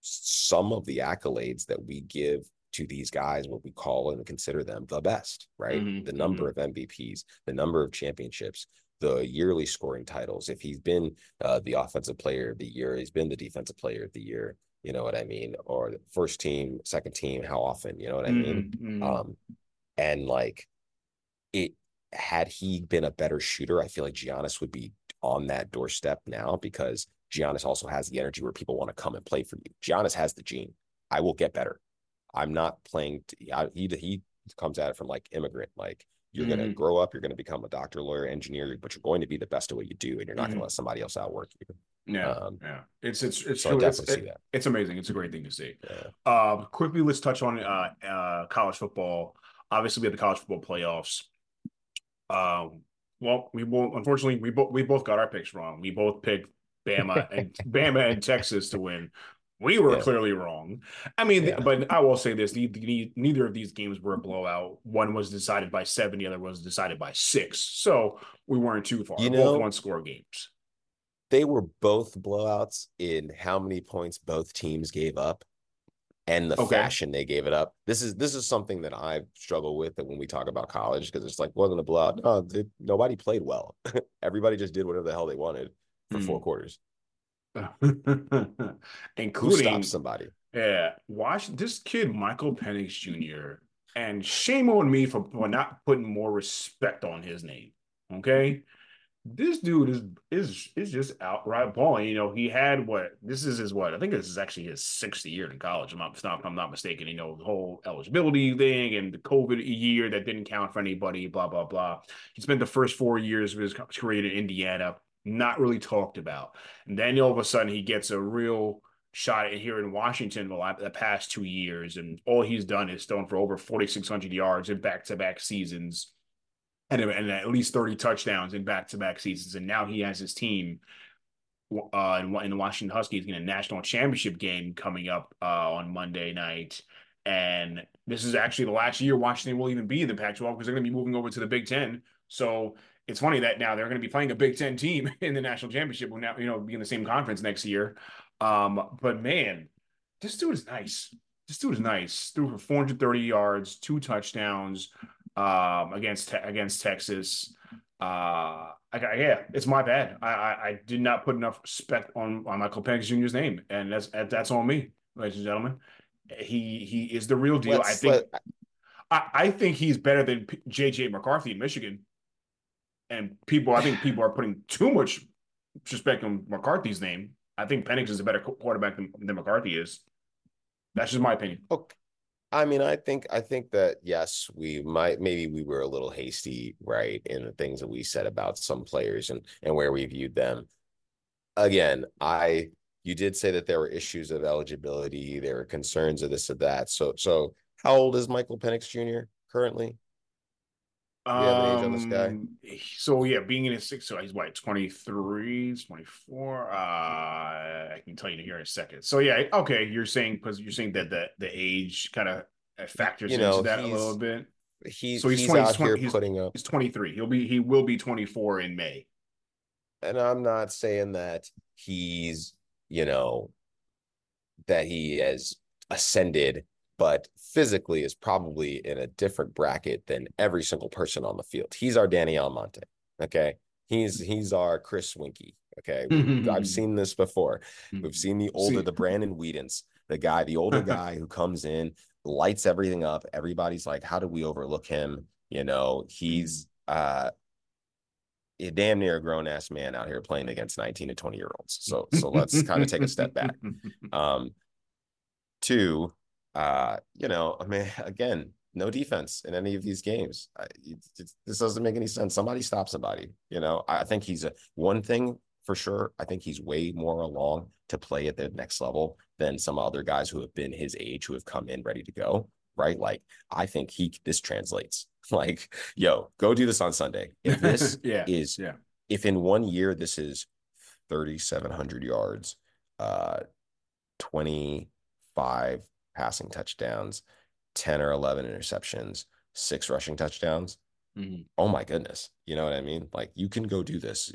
some of the accolades that we give to these guys, what we call and consider them the best, right? Mm-hmm. The number mm-hmm. of MVPs, the number of championships, the yearly scoring titles. If he's been uh, the offensive player of the year, he's been the defensive player of the year. You know what I mean? Or first team, second team, how often? You know what I mean? Mm-hmm. Um, and like it had he been a better shooter, I feel like Giannis would be on that doorstep now because Giannis also has the energy where people want to come and play for you. Giannis has the gene. I will get better. I'm not playing. To, I, he he comes at it from like immigrant. Like you're mm-hmm. going to grow up, you're going to become a doctor, lawyer, engineer, but you're going to be the best at what you do, and you're not mm-hmm. going to let somebody else outwork you. Yeah, um, yeah, it's it's it's so it's, it, it's, amazing. It's a great thing to see. Yeah. Uh, quickly, let's touch on uh, uh, college football. Obviously, we have the college football playoffs. Um, well, we both unfortunately we both we both got our picks wrong. We both picked Bama (laughs) and Bama and Texas to win. We were yeah. clearly wrong. I mean, yeah. but I will say this: neither of these games were a blowout. One was decided by seven, the other was decided by six. So we weren't too far. You know, both one score games. They were both blowouts in how many points both teams gave up and the okay. fashion they gave it up. This is this is something that I struggle with that when we talk about college because it's like wasn't a blowout. No, they, nobody played well. (laughs) Everybody just did whatever the hell they wanted for mm. four quarters, (laughs) including Who somebody. Yeah, watch this kid, Michael Penix Jr. And shame on me for, for not putting more respect on his name. Okay this dude is is is just outright balling. You know, he had what this is his what I think this is actually his sixth year in college. I'm not, if I'm not mistaken. You know, the whole eligibility thing and the COVID year that didn't count for anybody. Blah blah blah. He spent the first four years of his career in Indiana, not really talked about, and then all of a sudden he gets a real shot here in Washington the, past two years, and all he's done is thrown for over 4,600 yards in back to back seasons and, and at least 30 touchdowns in back-to-back seasons. And now he has his team uh, in, in the Washington Huskies in a national championship game coming up uh, on Monday night. And this is actually the last year Washington will even be in the Pac-12 because they're going to be moving over to the Big Ten. So it's funny that now they're going to be playing a Big Ten team (laughs) in the national championship. Will now you know be in the same conference next year. Um, but man, this dude is nice. This dude is nice. Threw for 430 yards, two touchdowns um, against te- against Texas. Uh, I, yeah, it's my bad. I, I, I did not put enough respect on on Michael Penix Jr.'s name, and that's that's on me, ladies and gentlemen. He he is the real deal. Let's, I think let... I, I think he's better than JJ McCarthy in Michigan. And people, I think people are putting too much respect on McCarthy's name. I think Penix is a better quarterback than, than McCarthy is. That's just my opinion. Okay. I mean, I think I think that yes, we might maybe we were a little hasty, right, in the things that we said about some players and and where we viewed them. Again, I you did say that there were issues of eligibility, there were concerns of this of that. So so how old is Michael Penix Jr. currently? Do you have an age on this guy? Um, so yeah, being in his six, so he's what 23, 24. Uh I can tell you here in a second. So yeah, okay, you're saying because you're saying that the the age kind of factors you know, into that a little bit. He's so he's, he's 20, out 20, here he's, putting up. He's 23. He'll be he will be 24 in May. And I'm not saying that he's you know that he has ascended but physically is probably in a different bracket than every single person on the field. He's our Danny Almonte. Okay. He's he's our Chris Weinke. Okay. (laughs) I've seen this before. We've seen the older, the Brandon Weedens, the guy, the older (laughs) guy who comes in, lights everything up. Everybody's like, how do we overlook him? You know, he's uh a damn near a grown ass man out here playing against 19 to 20 year olds. So so let's kind of take a step back. (laughs) Um two, uh, you know, I mean, (laughs) again, no defense in any of these games. I, this doesn't make any sense. Somebody stop somebody. You know, I think he's a one thing for sure. I think he's way more along to play at the next level than some other guys who have been his age who have come in ready to go. Right. Like, I think he, this translates. (laughs) Like, yo, go do this on Sunday. (laughs) If this yeah, is, yeah. if in one year this is 3,700 yards, uh, 25 passing touchdowns, 10 or 11 interceptions, six rushing touchdowns. Mm-hmm. Oh my goodness. You know what I mean? Like you can go do this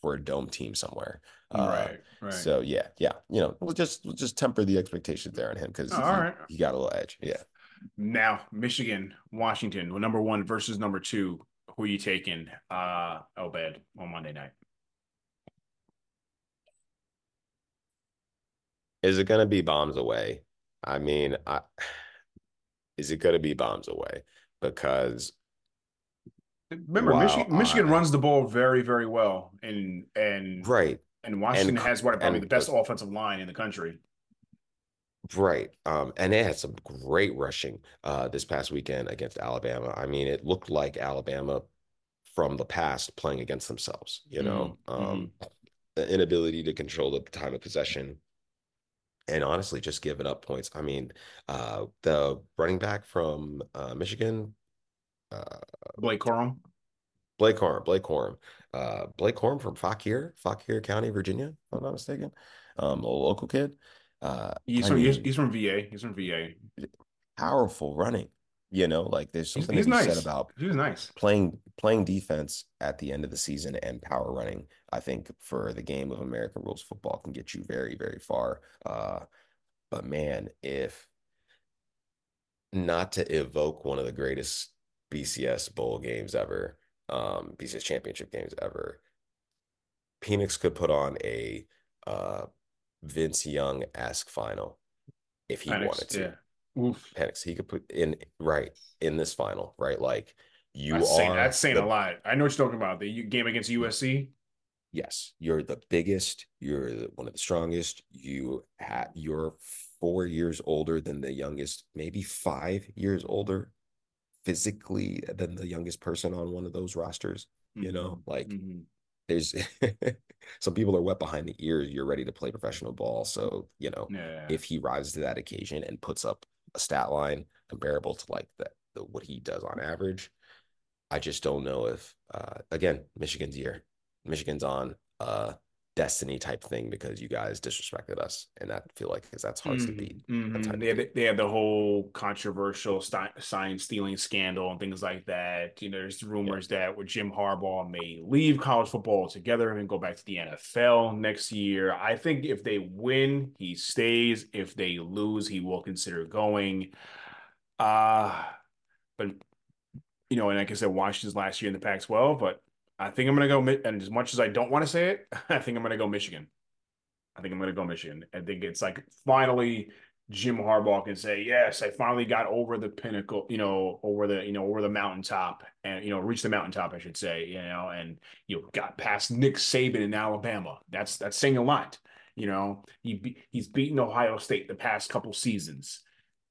for a dome team somewhere. Uh, right. Right. So yeah, yeah. You know, we'll just we'll just temper the expectations there on him because oh, he, right. he got a little edge. Yeah. Now, Michigan, Washington, number one versus number two. Who are you taking? Uh Obed on Monday night. Is it gonna be bombs away? I mean, I, is it going to be bombs away? Because remember, Michigan, Michigan runs the ball very, very well, and and right, and Washington and, has what probably and, the best offensive line in the country. Right. Um, and they had some great rushing uh, this past weekend against Alabama. I mean, it looked like Alabama from the past playing against themselves, you know, mm-hmm. um, mm-hmm. the inability to control the time of possession, and honestly just giving up points. I mean, uh, the running back from uh, Michigan, uh, Blake Corum. Blake Corum, Blake Corum, uh, Blake Corum from Fauquier, Fauquier County, Virginia, if I'm not mistaken. Um, a local kid. Uh, he's from mean, he's, from VA. He's from VA. Powerful running. You know, like there's something he's, he's nice. said about he's nice playing playing defense at the end of the season and power running. I think for the game of American rules football can get you very very far. Uh, but man, if not to evoke one of the greatest BCS bowl games ever, um, BCS championship games ever, Penix could put on a uh, Vince Young esque final if he Penix, wanted to. Yeah. Oof. Penix. He could put in right in this final, right? Like you that's are saying, that's saying the, a lot. I know what you're talking about. The game against USC. Yes, you're the biggest. You're one of the strongest. You you're four years older than the youngest, maybe five years older physically than the youngest person on one of those rosters. Mm-hmm. You know, like mm-hmm. there's (laughs) some people are wet behind the ears. You're ready to play professional ball. So, you know, yeah. if he rises to that occasion and puts up a stat line comparable to like the, the what he does on average, I just don't know if uh again, Michigan's year. Michigan's on uh destiny type thing because you guys disrespected us, and that feel like because that's hard mm-hmm. to beat. Mm-hmm. They had they had the whole controversial st- sign stealing scandal and things like that. You know, there's rumors yeah. that with Jim Harbaugh may leave college football altogether and go back to the NFL next year. I think if they win, he stays. If they lose, he will consider going. Uh but you know, and like I said, Washington's last year in the Pac-12, but I think I'm going to go. And as much as I don't want to say it, (laughs) I think I'm going to go Michigan. I think I'm going to go Michigan. I think it's like finally Jim Harbaugh can say, "Yes, I finally got over the pinnacle, you know, over the, you know, over the mountaintop, and you know, reached the mountaintop, I should say, you know, and you know, got past Nick Saban in Alabama. That's that's saying a lot. You know, he he's beaten Ohio State the past couple seasons,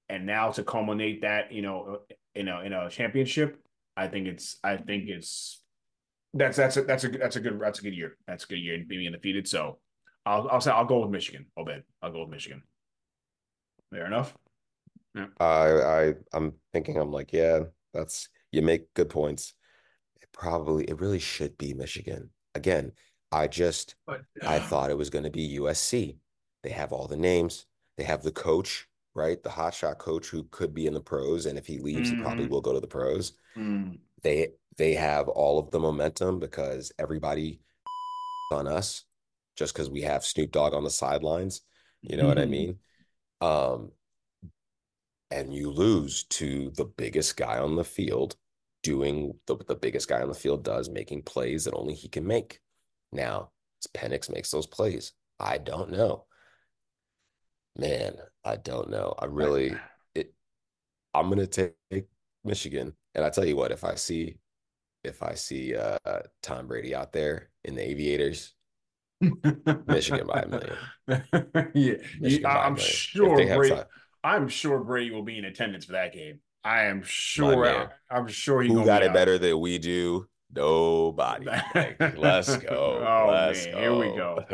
and now to culminate that, you know, in a in a championship, I think it's I think it's that's that's a, that's a that's a good that's a good year. That's a good year being undefeated. So I'll I'll say I'll go with Michigan. I'll bet I'll go with Michigan. Fair enough. Yeah. I I I'm thinking I'm like yeah that's you make good points. It probably it really should be Michigan again. I just but, uh, I thought it was going to be USC. They have all the names. They have the coach, right? The hotshot coach who could be in the pros, and if he leaves, mm-hmm. he probably mm-hmm. will go to the pros. Mm. They they have all of the momentum because everybody (laughs) on us just because we have Snoop Dogg on the sidelines. You know mm-hmm. what I mm-hmm. mean? Um, and you lose to the biggest guy on the field doing the, the biggest guy on the field does, making plays that only he can make. Now, Penix makes those plays. I don't know. Man, I don't know. I really it I'm gonna take Michigan. And I tell you what, if I see if I see uh, Tom Brady out there in the Aviators, Michigan by a million. (laughs) yeah, Michigan I'm sure Brady. I'm sure Brady will be in attendance for that game. I am sure. I, am sure he who got it out. better than we do. Nobody. Like, let's go. (laughs) Oh let's man, go. here we go.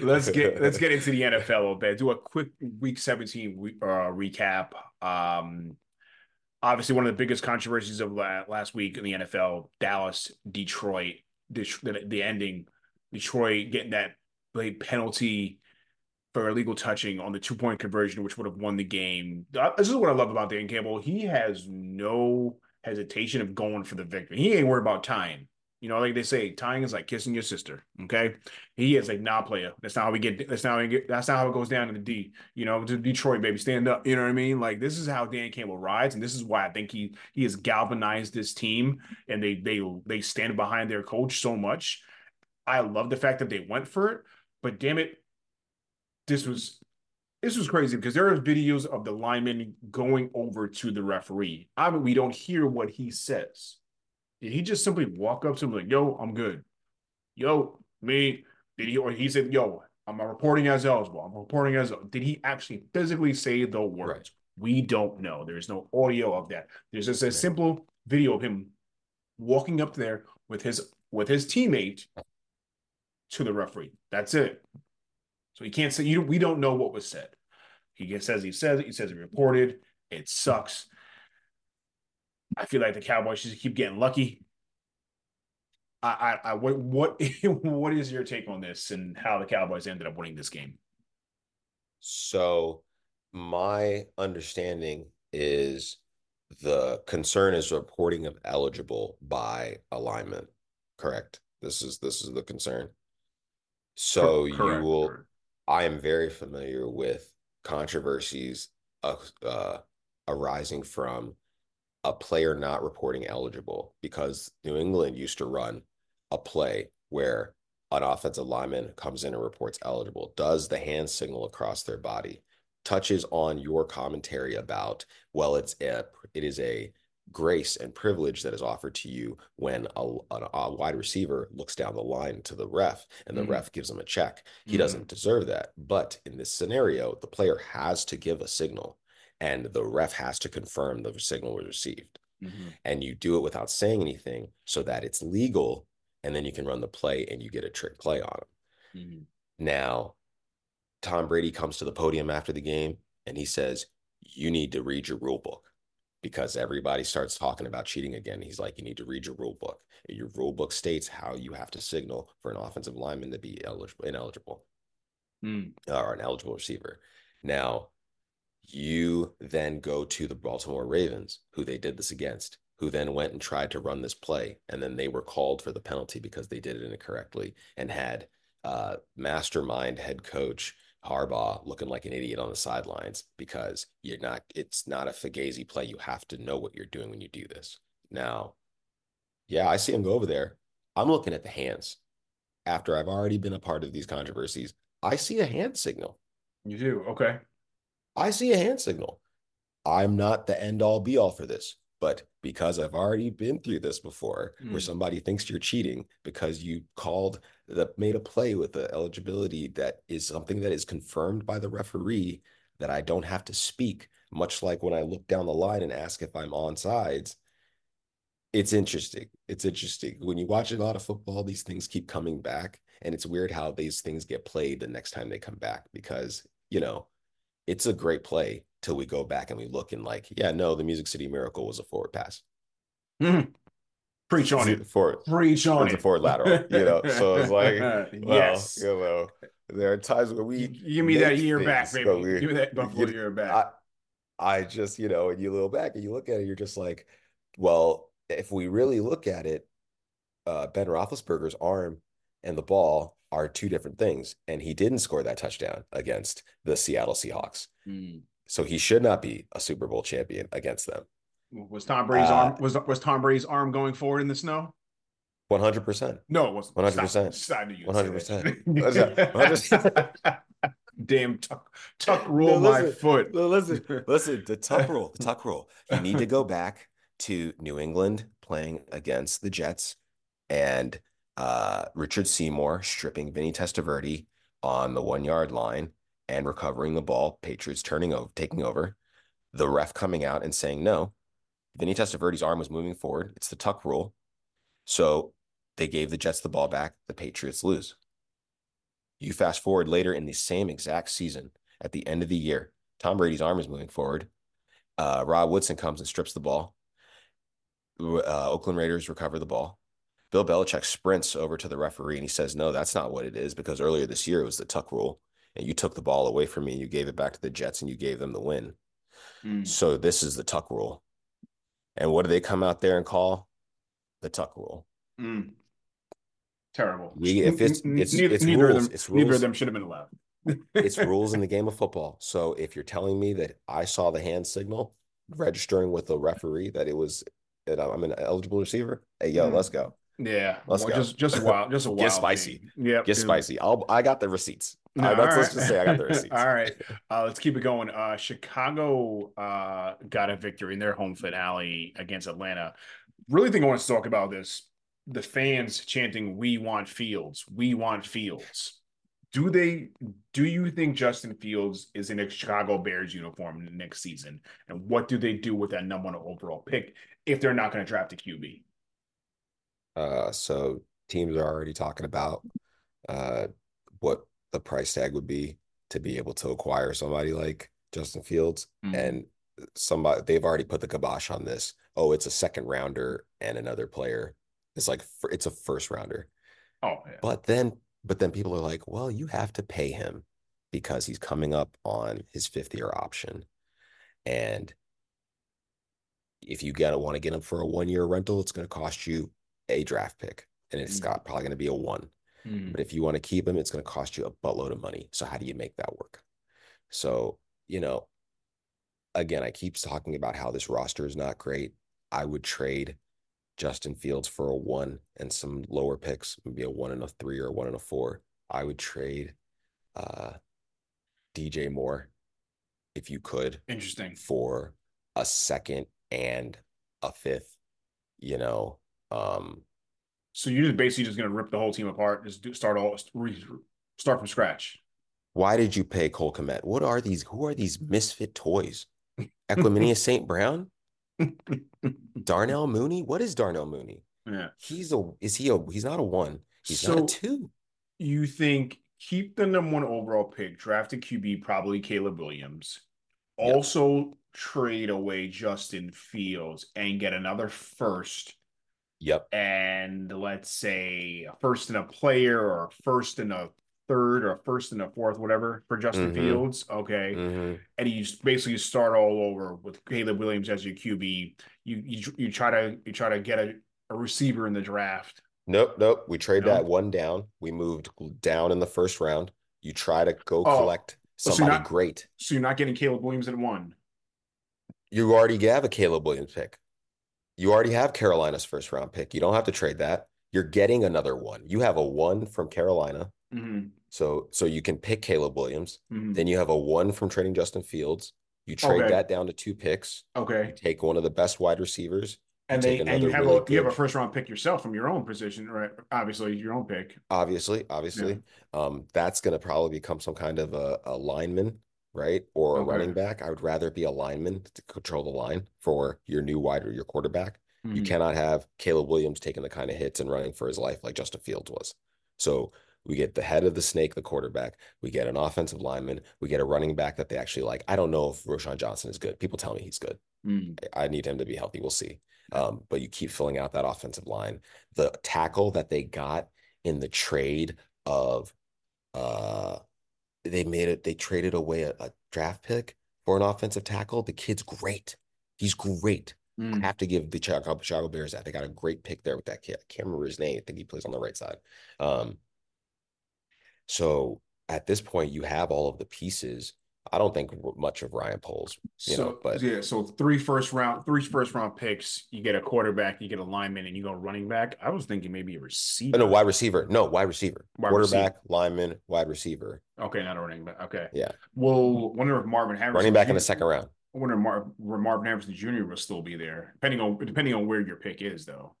let's get (laughs) let's get into the NFL a bit. Do a quick Week 17 uh, recap. Um, obviously one of the biggest controversies of last week in the NFL, Dallas, Detroit, the, the ending, Detroit getting that penalty for illegal touching on the two point conversion, which would have won the game. Uh, this is what I love about Dan Campbell. He has no hesitation of going for the victory. He ain't worried about tying. You know, like they say, tying is like kissing your sister. Okay, he is a nah, player. That's not how we get. That's not how we get. That's not how it goes down in the D. You know, to Detroit, baby, stand up. You know what I mean? Like this is how Dan Campbell rides, and this is why I think he he has galvanized this team, and they they they stand behind their coach so much. I love the fact that they went for it, but damn it, this was this was crazy because there are videos of the lineman going over to the referee. I mean, we don't hear what he says. Did he just simply walk up to him like, "Yo, I'm good"? Yo, me. Did he or he said, "Yo, I'm reporting as eligible. I'm reporting as." Did he actually physically say the words? Right. We don't know. There's no audio of that. There's just a right. simple video of him walking up there with his with his teammate to the referee. That's it. So he can't say you. We don't know what was said. He says he says it. He says he reported. It sucks. I feel like the Cowboys just keep getting lucky. I, I, I what, what, (laughs) what is your take on this and how the Cowboys ended up winning this game? So, my understanding is the concern is reporting of eligible by alignment. Correct. This is this is the concern. So correct, you will. I am very familiar with controversies uh, uh, arising from a player not reporting eligible because New England used to run a play where an offensive lineman comes in and reports eligible, does the hand signal across their body, touches on your commentary about well it's a it is a grace and privilege that is offered to you when a, a, a wide receiver looks down the line to the ref and the mm. ref gives him a check he mm. doesn't deserve that but in this scenario the player has to give a signal and the ref has to confirm the signal was received mm-hmm. and you do it without saying anything so that it's legal and then you can run the play and you get a trick play on him mm-hmm. now Tom Brady comes to the podium after the game and he says, You need to read your rule book because everybody starts talking about cheating again. He's like, You need to read your rule book. Your rule book states how you have to signal for an offensive lineman to be eligible, ineligible mm. or an eligible receiver. Now, you then go to the Baltimore Ravens, who they did this against, who then went and tried to run this play. And then they were called for the penalty because they did it incorrectly and had uh, mastermind head coach Harbaugh looking like an idiot on the sidelines because you're not, it's not a Fugazi play. You have to know what you're doing when you do this. Now, yeah, I see him go over there. I'm looking at the hands. After I've already been a part of these controversies, I see a hand signal. You do? Okay. I see a hand signal. I'm not the end all be all for this. But because I've already been through this before, mm. where somebody thinks you're cheating because you called the made a play with the eligibility that is something that is confirmed by the referee that I don't have to speak, much like when I look down the line and ask if I'm on sides. It's interesting. It's interesting. When you watch a lot of football, these things keep coming back. And it's weird how these things get played the next time they come back because, you know, it's a great play till we go back and we look and like, yeah, no, the Music City Miracle was a forward pass. Mm-hmm. Preach on it. Forward. Preach on it. It's a forward lateral, you know. So it's like, (laughs) well, yes, you know, there are times where we give me that year back, baby. We, give me that Buffalo year back. I, I just, you know, and you look back and you look at it, you're just like, well, if we really look at it, uh, Ben Roethlisberger's arm and the ball are two different things, and he didn't score that touchdown against the Seattle Seahawks. Mm. So he should not be a Super Bowl champion against them. Was Tom Brady's uh, arm was was Tom Brady's arm going forward in the snow? One hundred percent. No, it wasn't. One hundred percent. One hundred percent. (laughs) (laughs) Damn tuck, tuck rule no, listen, my foot. No, listen, (laughs) listen. The tuck rule. The tuck rule. You need to go back to New England playing against the Jets and uh, Richard Seymour stripping Vinny Testaverde on the one yard line and recovering the ball. Patriots turning over, taking over. The ref coming out and saying no. Vinny Testaverde's arm was moving forward. It's the tuck rule. So they gave the Jets the ball back. The Patriots lose. You fast forward later in the same exact season, at the end of the year, Tom Brady's arm is moving forward. Uh, Rod Woodson comes and strips the ball. Uh, Oakland Raiders recover the ball. Bill Belichick sprints over to the referee and he says, No, that's not what it is because earlier this year it was the tuck rule and you took the ball away from me and you gave it back to the Jets and you gave them the win. Mm. So this is the tuck rule. And what do they come out there and call? The tuck rule. Mm. Terrible. We, if it's it's, neither, it's neither rules, of them, it's rules. Neither of them should have been allowed. (laughs) it's rules in the game of football. So if you're telling me that I saw the hand signal registering with the referee that it was that I'm an eligible receiver, hey yo, mm. let's go. Yeah, let's well, go. Just just a wild, just a (laughs) wild. Get spicy. Yeah, get dude. spicy. I'll I got the receipts. No, uh, let's, right. let's just say I got the (laughs) receipts. all right, uh, let's keep it going. Uh, Chicago uh, got a victory in their home finale against Atlanta. Really think I want to talk about this. The fans chanting, "We want Fields. We want Fields." Do they? Do you think Justin Fields is in a Chicago Bears uniform next season? And what do they do with that number one overall pick if they're not going to draft a QB? Uh, so teams are already talking about uh, what the price tag would be to be able to acquire somebody like Justin Fields. Mm-hmm. And somebody they've already put the kibosh on this. Oh, it's a second rounder and another player. It's like it's a first rounder. Oh, yeah. but then but then people are like, well, you have to pay him because he's coming up on his fifth year option, and if you get want to get him for a one year rental, it's going to cost you a draft pick, and it's mm. got probably going to be a one. Mm. But if you want to keep him, it's going to cost you a buttload of money. So how do you make that work? So you know, again, I keep talking about how this roster is not great. I would trade Justin Fields for a one and some lower picks, maybe a one and a three or a one and a four. I would trade uh, DJ Moore if you could Interesting. for a second and a fifth, you know. Um, So you're just basically just gonna rip the whole team apart, just do, start all re, start from scratch. why did you pay Cole Kmet? What are these? Who are these misfit toys? (laughs) Equanimeous St. Brown? (laughs) Darnell Mooney? What is Darnell Mooney? yeah. He's a is he a he's not a one. He's So- not a two. You think keep the number one overall pick, draft a QB, probably Caleb Williams. Yep. Also trade away Justin Fields and get another first Yep. and let's say a first and a player or a first and a third or a first and a fourth, whatever, for Justin Mhm. Fields. Okay. Mhm. And you basically start all over with Caleb Williams as your QB. You you, you try to you try to get a, a receiver in the draft. Nope, nope. We trade No? that one down. We moved down in the first round. You try to go Oh, collect so somebody not- great. So you're not getting Caleb Williams at one. You already have a Caleb Williams pick. You already have Carolina's first round pick. You don't have to trade that. You're getting another one. You have a one from Carolina. Mm-hmm. So so you can pick Caleb Williams. Mm-hmm. Then you have a one from trading Justin Fields. You trade Okay. that down to two picks. Okay. You take one of the best wide receivers. And take they and you have really a you have a first round pick yourself from your own position, right? Obviously, your own pick. Obviously, obviously. Um, that's gonna probably become some kind of a, a lineman, right? Or a running back. I would rather be a lineman to control the line for your new wide or your quarterback. You Mhm. cannot have Caleb Williams taking the kind of hits and running for his life like Justin Fields was. So we get the head of the snake, the quarterback. We get an offensive lineman. We get a running back that they actually like. I don't know if Roschon Johnson is good. People tell me he's good. Mm. I need him to be healthy. We'll see. Um, but you keep filling out that offensive line. The tackle that they got in the trade of uh they made it, they traded away a, a draft pick for an offensive tackle. The kid's great. He's great. I Mm. have to give the Chicago, Chicago Bears that. They got a great pick there with that kid. I can't remember his name. I think he plays on the right side. Um, so at this point, you have all of the pieces. I don't think much of Ryan Poles. You so know, but- yeah, so three first round, three first round picks. You get a quarterback, you get a lineman, and you go running back. I was thinking maybe a receiver. No, wide receiver. No, wide receiver. Wide Quarterback, lineman, wide receiver. Okay, not a running back. Okay. Yeah. Well, wonder if Marvin Harrison Running back in the second round. I wonder if Mar- Marvin Harrison Jr. will still be there, depending on depending on where your pick is, though.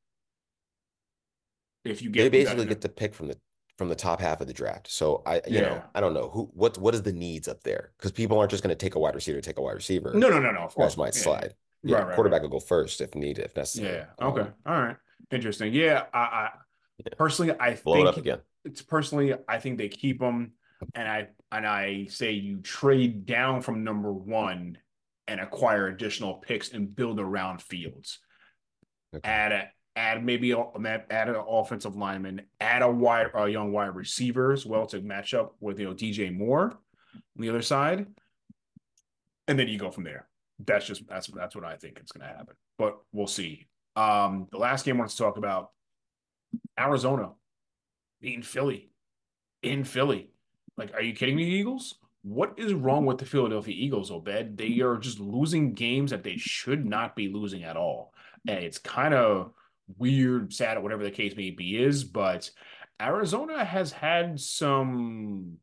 If you get They basically get the pick from the from the top half of the draft. So I, you know, I don't know who what what is the needs up there because people aren't just going to take a wide receiver, take a wide receiver. no, no, no, no. Of course, might Yeah, slide. Yeah. Yeah, Right, right, quarterback right. will go first if needed, if necessary. Yeah. Um, Okay. All right. Interesting. Yeah. I, I Yeah. personally, I blow think it up again. it's personally, I think they keep them, and I and I say you trade down from number one and acquire additional picks and build around Fields. Okay. Add a add maybe a, add an offensive lineman, add a wide a young wide receiver as well to match up with you know DJ Moore on the other side, and then you go from there. That's just that's that's what I think is going to happen, but we'll see. Um, the last game I want to talk about Arizona beating Philly in Philly. Like, are you kidding me, Eagles? What is wrong with the Philadelphia Eagles, Obed? They are just losing games that they should not be losing at all. And it's kind of weird, sad, whatever the case may be, is, but Arizona has had some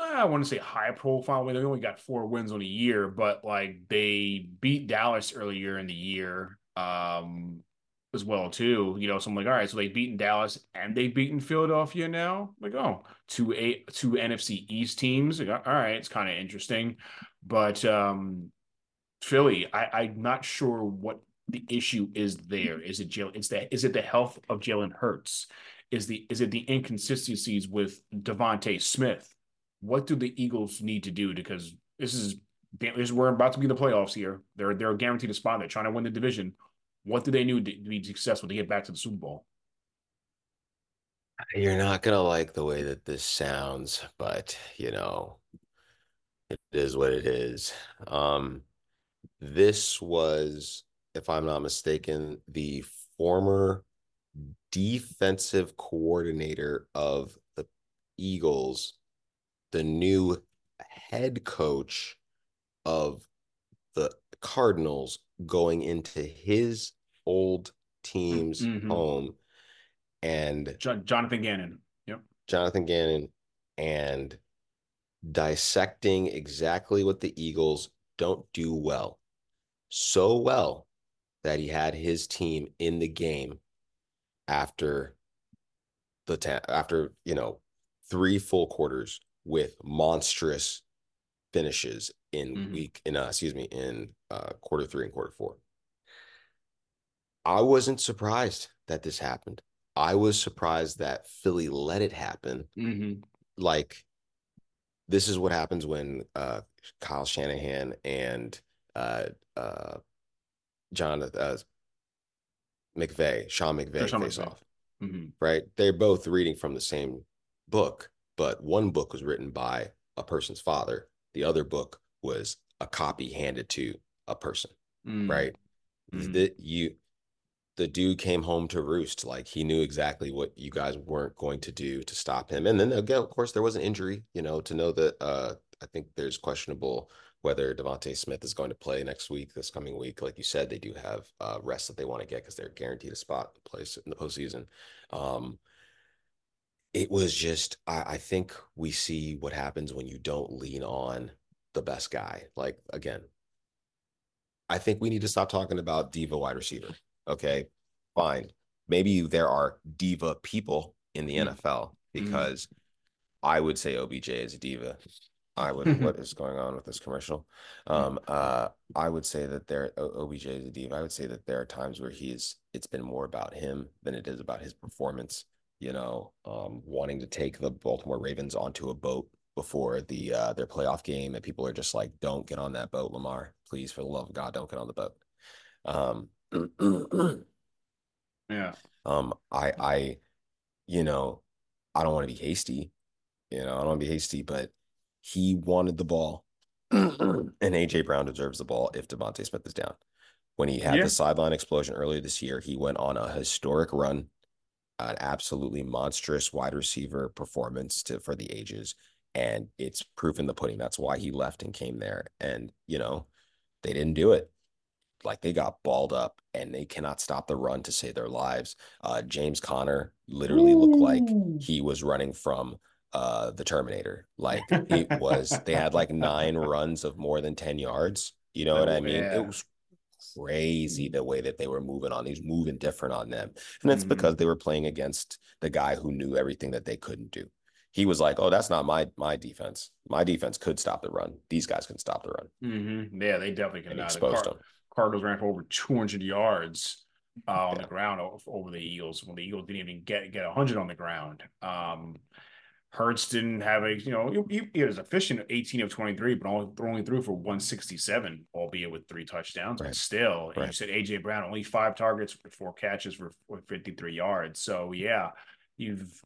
I want to say high profile win. They only got four wins on a year, but like they beat Dallas earlier in the year, um, as well too. You know, so I'm like, all right, so they've beaten Dallas and they've beaten Philadelphia now. Like, oh, two eight two NFC East teams. Like, all right, it's kind of interesting, but um, Philly, I, I'm not sure what the issue is there. Is it Jalen? It's the is it the health of Jalen Hurts? Is the is it the inconsistencies with DeVonta Smith? What do the Eagles need to do? Because this is this is we're about to be in the playoffs here. They're they're guaranteed a spot. They're trying to win the division. What do they need to be successful to get back to the Super Bowl? You're not gonna like the way that this sounds, but you know, it is what it is. Um, this was, if I'm not mistaken, the former defensive coordinator of the Eagles, the new head coach of the Cardinals going into his old team's Mhm. home and Jo- Jonathan Gannon. Yep. Jonathan Gannon and dissecting exactly what the Eagles don't do well. So well that he had his team in the game after the ta- after, you know, three full quarters with monstrous finishes in Mhm. week in uh, excuse me in uh, quarter three and quarter four. I wasn't surprised that this happened. I was surprised that Philly let it happen. Mhm. Like this is what happens when uh, Kyle Shanahan and uh, uh, John uh, McVay, Sean McVay, Sean face McVay. off, Mhm. right? They're both reading from the same book, but one book was written by a person's father. The other book was a copy handed to a person, Mm. right? Mhm. The, you, the dude came home to roost. Like he knew exactly what you guys weren't going to do to stop him. And then again, of course, there was an injury. You know, to know that uh, I think there's questionable whether DeVonta Smith is going to play next week, this coming week. Like you said, they do have uh, rest that they want to get because they're guaranteed a spot in place in the postseason. Um, it was just, I, I think we see what happens when you don't lean on the best guy. Like again, I think we need to stop talking about diva wide receiver. Okay, fine. Maybe there are diva people in the Mm. NFL because I would say OBJ is a diva. I would. what is going on with this commercial? Um, uh, I would say that there OBJ is a diva. I would say that there are times where he's. It's been more about him than it is about his performance. You know, um, wanting to take the Baltimore Ravens onto a boat before the uh, their playoff game, and people are just like, "Don't get on that boat, Lamar. Please, for the love of God, don't get on the boat." Um, (clears throat) Yeah. um, I, I, you know, I don't want to be hasty. You know, I don't want to be hasty, but he wanted the ball, and AJ Brown deserves the ball if DeVonta Smith is down. When he had Yeah. the sideline explosion earlier this year, he went on a historic run, an absolutely monstrous wide receiver performance to for the ages, and it's proof in the pudding. That's why he left and came there, and you know, they didn't do it. Like they got balled up, and they cannot stop the run to save their lives. Uh, James Conner literally looked like he was running from uh the Terminator. Like it was (laughs) they had like nine runs of more than 10 yards. You know what I mean? Yeah. It was crazy the way that they were moving on. He was moving different on them. And that's Mhm. because they were playing against the guy who knew everything that they couldn't do. He was like, Oh, that's not my my defense. My defense could stop the run. These guys can stop the run. Mhm. Yeah, they definitely. The exposed Car- them. Cardinals ran for over 200 yards uh, on Yeah. the ground over the Eagles when the Eagles didn't even get get 100 on the ground. Um, Hurts didn't have a, you know, he, he was efficient 18 of 23, but only, only threw for 167, albeit with three touchdowns. But Right. still, and you said AJ Brown only five targets for four catches for, for 53 yards. So yeah, you've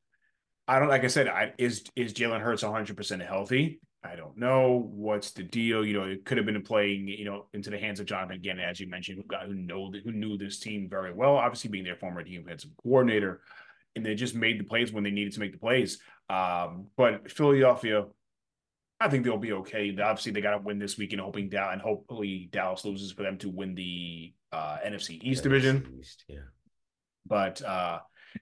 I don't like I said, I is is Jalen Hurts 100 percent healthy? I don't know what's the deal. You know, it could have been playing, you know, into the hands of Jonathan Gannon, as you mentioned, who got who know who knew this team very well, obviously being their former defensive coordinator, and they just made the plays when they needed to make the plays. Um, but Philadelphia, I think they'll be okay. Obviously, they got to win this weekend, hoping down and hopefully Dallas loses for them to win the uh, NFC East division. East, yeah. But uh,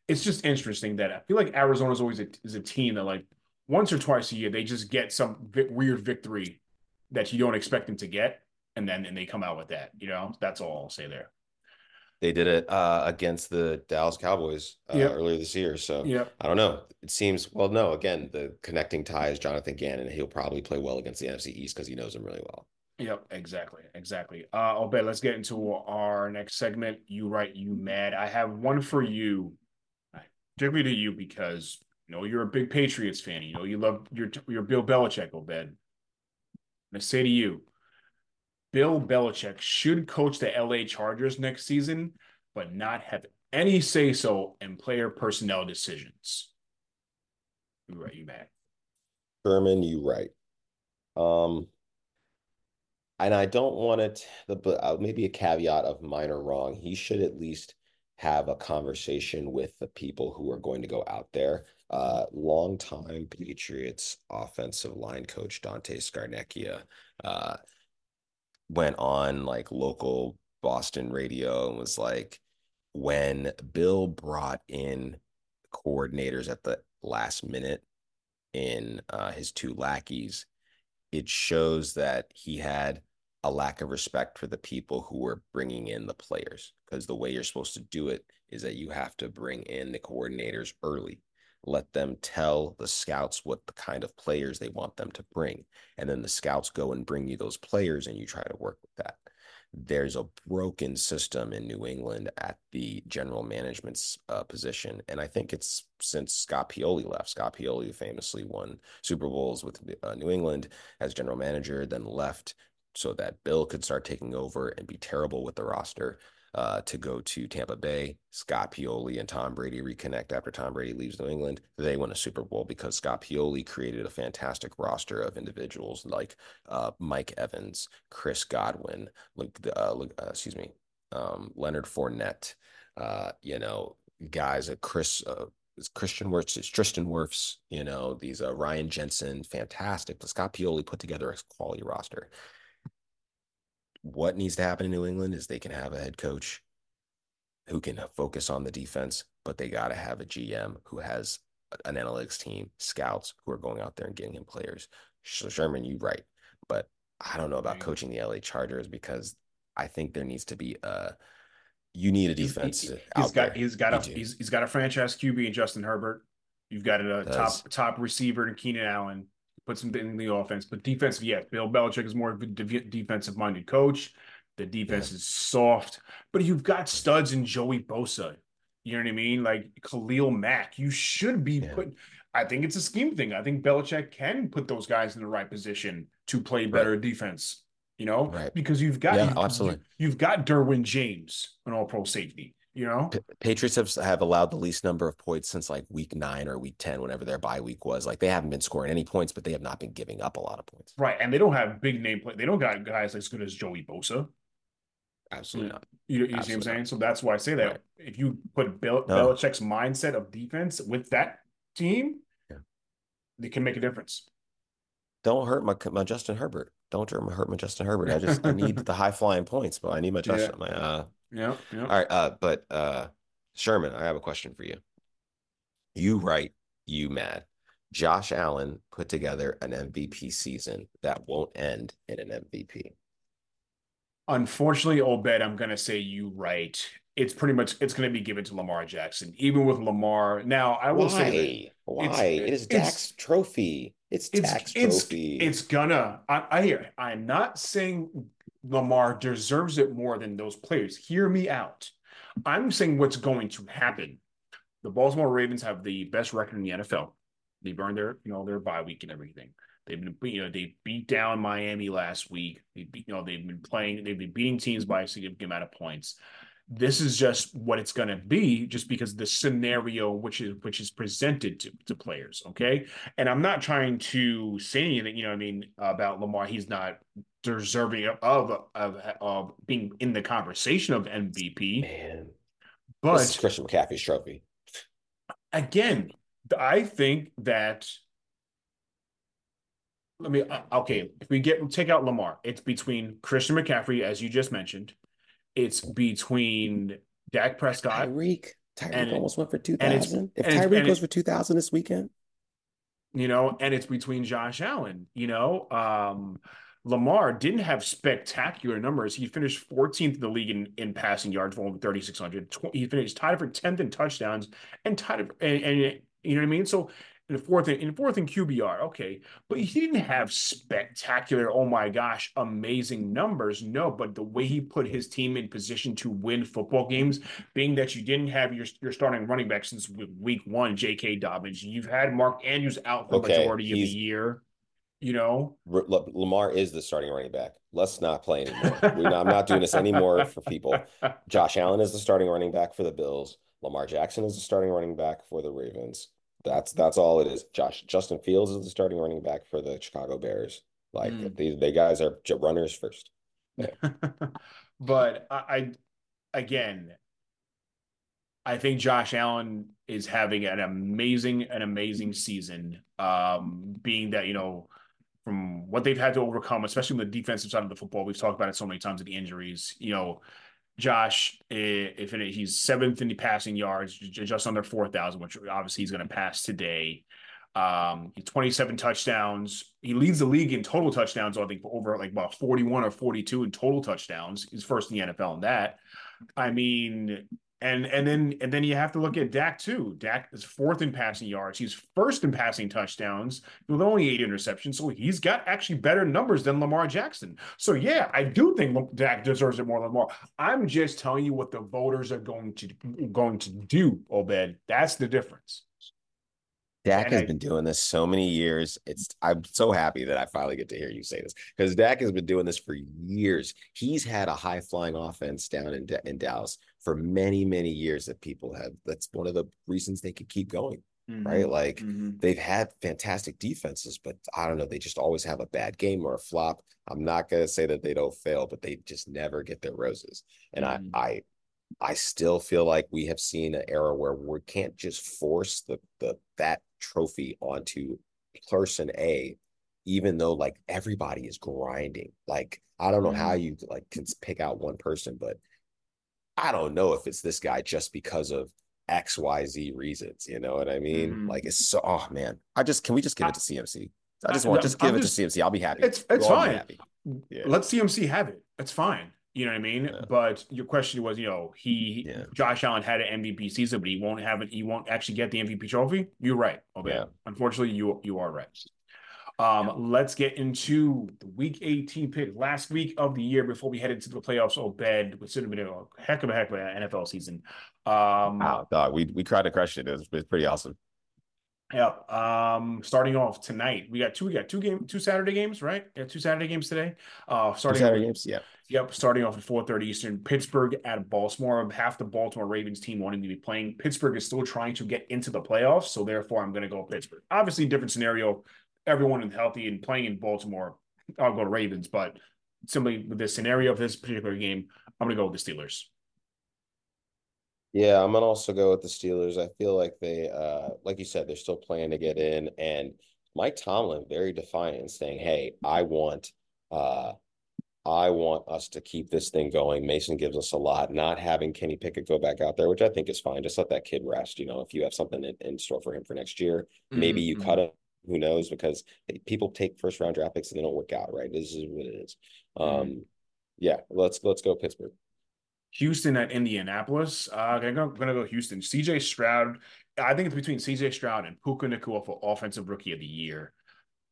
it's just interesting that I feel like Arizona's always a, is a team that like once or twice a year they just get some vi- weird victory that you don't expect them to get, and then and they come out with that. You know, that's all I'll say there. They did it uh, against the Dallas Cowboys uh, Yep. earlier this year. So Yep. I don't know. It seems well. No, again, the connecting tie is Jonathan Gannon. He'll probably play well against the NFC East because he knows them really well. Yep, exactly, exactly. Uh, Obed, let's get into our next segment. You right, you mad? I have one for you, particularly to you because you know you're a big Patriots fan. You know you love your your Bill Belichick, Obed. I say to you, Bill Belichick should coach the LA Chargers next season, but not have any say so in player personnel decisions. You right, you mad? Sherman, you right. Um, and I don't want it, the but uh, maybe a caveat of minor wrong. He should at least have a conversation with the people who are going to go out there. Uh, longtime Patriots offensive line coach Dante Scarnecchia uh, went on like local Boston radio and was like, when Bill brought in coordinators at the last minute in uh, his two lackeys, it shows that he had a lack of respect for the people who were bringing in the players. Because the way you're supposed to do it is that you have to bring in the coordinators early let them tell the scouts what the kind of players they want them to bring. And then the scouts go and bring you those players and you try to work with that. There's a broken system in New England at the general management's uh, position. And I think it's since Scott Pioli left. Scott Pioli famously won Super Bowls with uh, New England as general manager, then left so that Bill could start taking over and be terrible with the roster uh, to go to Tampa Bay. Scott Pioli and Tom Brady reconnect after Tom Brady leaves New England. They win a Super Bowl because Scott Pioli created a fantastic roster of individuals like uh, Mike Evans, Chris Godwin, uh, uh, excuse me, um, Leonard Fournette. Uh, you know, guys, uh, Chris. Uh, Christian Wirfs, it's Tristan Wirfs, you know, these Ryan Jensen, fantastic. Scott Pioli put together a quality roster what needs to happen in New England is they can have a head coach who can focus on the defense, but they got to have a GM who has an analytics team, scouts who are going out there and getting him players. So Sherman, you right, but I don't know about coaching the LA Chargers because I think there needs to be a you need a defense. He's, he's got there. he's got a he's, he's got a franchise QB in Justin Herbert. You've got a top top receiver in Keenan Allen put some in the offense. But defensive, yeah, Bill Belichick is more of a defensive minded coach. The defense yeah. is soft, but you've got studs in Joey Bosa. You know what I mean? Like Khalil Mack. You should be yeah. put. I think it's a scheme thing. I think Belichick can put those guys in the right position to play better right. defense. You know, right. because you've got yeah, you've, absolutely. You've got Derwin James, an All Pro safety. You know, Patriots have have allowed the least number of points since like week nine or week ten, whenever their bye week was. Like they haven't been scoring any points, but they have not been giving up a lot of points. Right, and they don't have big name play. They don't got guys as good as Joey Bosa. Absolutely not. You, you see what I'm saying? Not. So that's why I say that right. if you put Bill, no. Belichick's mindset of defense with that team, yeah. they can make a difference. Don't hurt my my Justin Herbert. Don't hurt my Justin Herbert. I just I need (laughs) the high flying points, but I need my Justin. Yeah. My uh, yeah, yeah. All right, uh, but uh, Sherman, I have a question for you. You right, you mad. Josh Allen put together an MVP season that won't end in an MVP. Unfortunately, Obed, I'm going to say you right. It's pretty much it's going to be given to Lamar Jackson, even with Lamar. Now, I will Why? say Why? It is Dak's trophy. It's, it's Dak's trophy. It's, it's gonna. I, I hear. I'm not saying Lamar deserves it more than those players. Hear me out. I'm saying what's going to happen. The Baltimore Ravens have the best record in the NFL. They burned their, you know, their bye week and everything. They've been, you know, they beat down Miami last week. They beat, you know, they've been playing, they've been beating teams by a significant amount of points. This is just what it's going to be, just because the scenario which is which is presented to, to players. Okay, and I'm not trying to say anything, you know, I mean, about Lamar. He's not deserving of of of being in the conversation of MVP. Man, but this is Christian McCaffrey's trophy. Again, I think that. Let me uh, okay. If we get take out Lamar, it's between Christian McCaffrey, as you just mentioned. It's between Dak Prescott, Tyreek. Tyreek almost went for two thousand. If Tyreek goes for two thousand this weekend, you know, and it's between Josh Allen. You know, um, Lamar didn't have spectacular numbers. He finished 14th in the league in, in passing yards for over 3,600. He finished tied for 10th in touchdowns and tied and, and you know what I mean. So in fourth in fourth in QBR, okay, but he didn't have spectacular. Oh my gosh, amazing numbers. No, but the way he put his team in position to win football games, being that you didn't have your your starting running back since week one, J.K. Dobbins, you've had Mark Andrews out for okay, majority of the year you know lamar is the starting running back let's not play anymore (laughs) not, i'm not doing this anymore for people josh allen is the starting running back for the bills lamar jackson is the starting running back for the ravens that's that's all it is josh justin fields is the starting running back for the chicago bears like mm. these they guys are runners first yeah. (laughs) but I, I again I think Josh Allen is having an amazing, an amazing season. Um, being that you know from what they've had to overcome, especially on the defensive side of the football. We've talked about it so many times the injuries. You know, Josh, if it, he's seventh in the passing yards, just under 4,000, which obviously he's going to pass today. Um, 27 touchdowns. He leads the league in total touchdowns, I think, over like about 41 or 42 in total touchdowns. He's first in the NFL in that. I mean, and and then and then you have to look at Dak too. Dak is fourth in passing yards. He's first in passing touchdowns with only eight interceptions. So he's got actually better numbers than Lamar Jackson. So yeah, I do think Dak deserves it more than Lamar. I'm just telling you what the voters are going to going to do, Obed. That's the difference. Dak and has I, been doing this so many years. It's I'm so happy that I finally get to hear you say this because Dak has been doing this for years. He's had a high flying offense down in in Dallas for many many years that people have. That's one of the reasons they could keep going. Mm-hmm. Right, like mm-hmm. they've had fantastic defenses, but I don't know. They just always have a bad game or a flop. I'm not gonna say that they don't fail, but they just never get their roses. And mm-hmm. I, I I still feel like we have seen an era where we can't just force the the that trophy onto person A, even though like everybody is grinding. Like I don't know mm-hmm. how you like can pick out one person, but I don't know if it's this guy just because of X Y Z reasons. You know what I mean? Mm-hmm. Like it's so. Oh man, I just can we just give it to CMC? I just want just give I'm it just, to CMC. I'll be happy. It's it's fine. Yeah. Let CMC have it. It's fine. You know what I mean? Yeah. But your question was, you know, he yeah. Josh Allen had an MVP season, but he won't have it. He won't actually get the MVP trophy. You're right. Okay. Unfortunately, you you are right. Um, let's get into the week 18 pick last week of the year before we head into the playoffs. Oh, bed, which should have been a heck of a heck of an NFL season. Um, wow, dog, we we tried to crush it. It was, it was pretty awesome. Yeah. Um, starting off tonight, we got two. We got two game, two Saturday games, right? Yeah, two Saturday games today. Uh, starting two Saturday games. Yeah. Yep. Starting off at four thirty Eastern. Pittsburgh at Baltimore. Half the Baltimore Ravens team wanting to be playing. Pittsburgh is still trying to get into the playoffs, so therefore I'm going to go Pittsburgh. Obviously, different scenario. Everyone is healthy and playing in Baltimore. I'll go to Ravens, but simply with the scenario of this particular game, I'm going to go with the Steelers. Yeah, I'm gonna also go with the Steelers. I feel like they, uh, like you said, they're still playing to get in, and Mike Tomlin very defiant, saying, "Hey, I want, uh, I want us to keep this thing going." Mason gives us a lot. Not having Kenny Pickett go back out there, which I think is fine. Just let that kid rest. You know, if you have something in, in store for him for next year, mm-hmm. maybe you mm-hmm. cut him. Who knows? Because people take first round draft picks and they don't work out. Right? This is what it is. Mm-hmm. Um, yeah, let's let's go Pittsburgh. Houston at Indianapolis. Uh, I'm going to go Houston. CJ Stroud. I think it's between CJ Stroud and Puka Nacua for Offensive Rookie of the Year.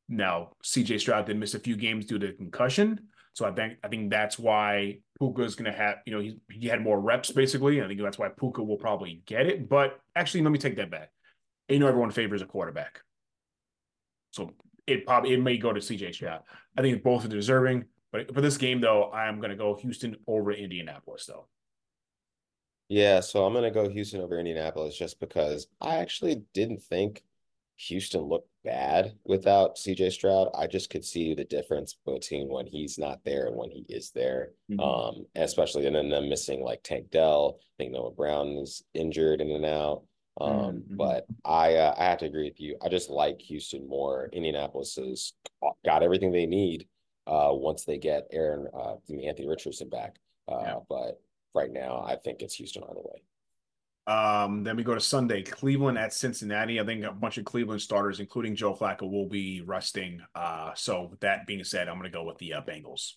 Now, CJ Stroud did miss a few games due to concussion. So I think I think that's why Puka is going to have, you know, he, he had more reps basically. I think that's why Puka will probably get it. But actually, let me take that back. You know, everyone favors a quarterback. So it probably it may go to CJ Stroud. I think both are deserving. But for this game, though, I'm going to go Houston over Indianapolis, though. Yeah, so I'm going to go Houston over Indianapolis just because I actually didn't think Houston looked bad without CJ Stroud. I just could see the difference between when he's not there and when he is there. Mm-hmm. Um, especially and then them missing like Tank Dell. I think Noah Brown is injured in and out. Um, mm-hmm. but I uh, I have to agree with you. I just like Houston more. Indianapolis has got everything they need uh, once they get Aaron uh, Anthony Richardson back. Uh, yeah. But right now, I think it's Houston all the way. Um, then we go to Sunday, Cleveland at Cincinnati. I think a bunch of Cleveland starters, including Joe Flacco, will be resting. Uh, so with that being said, I'm going to go with the uh, Bengals.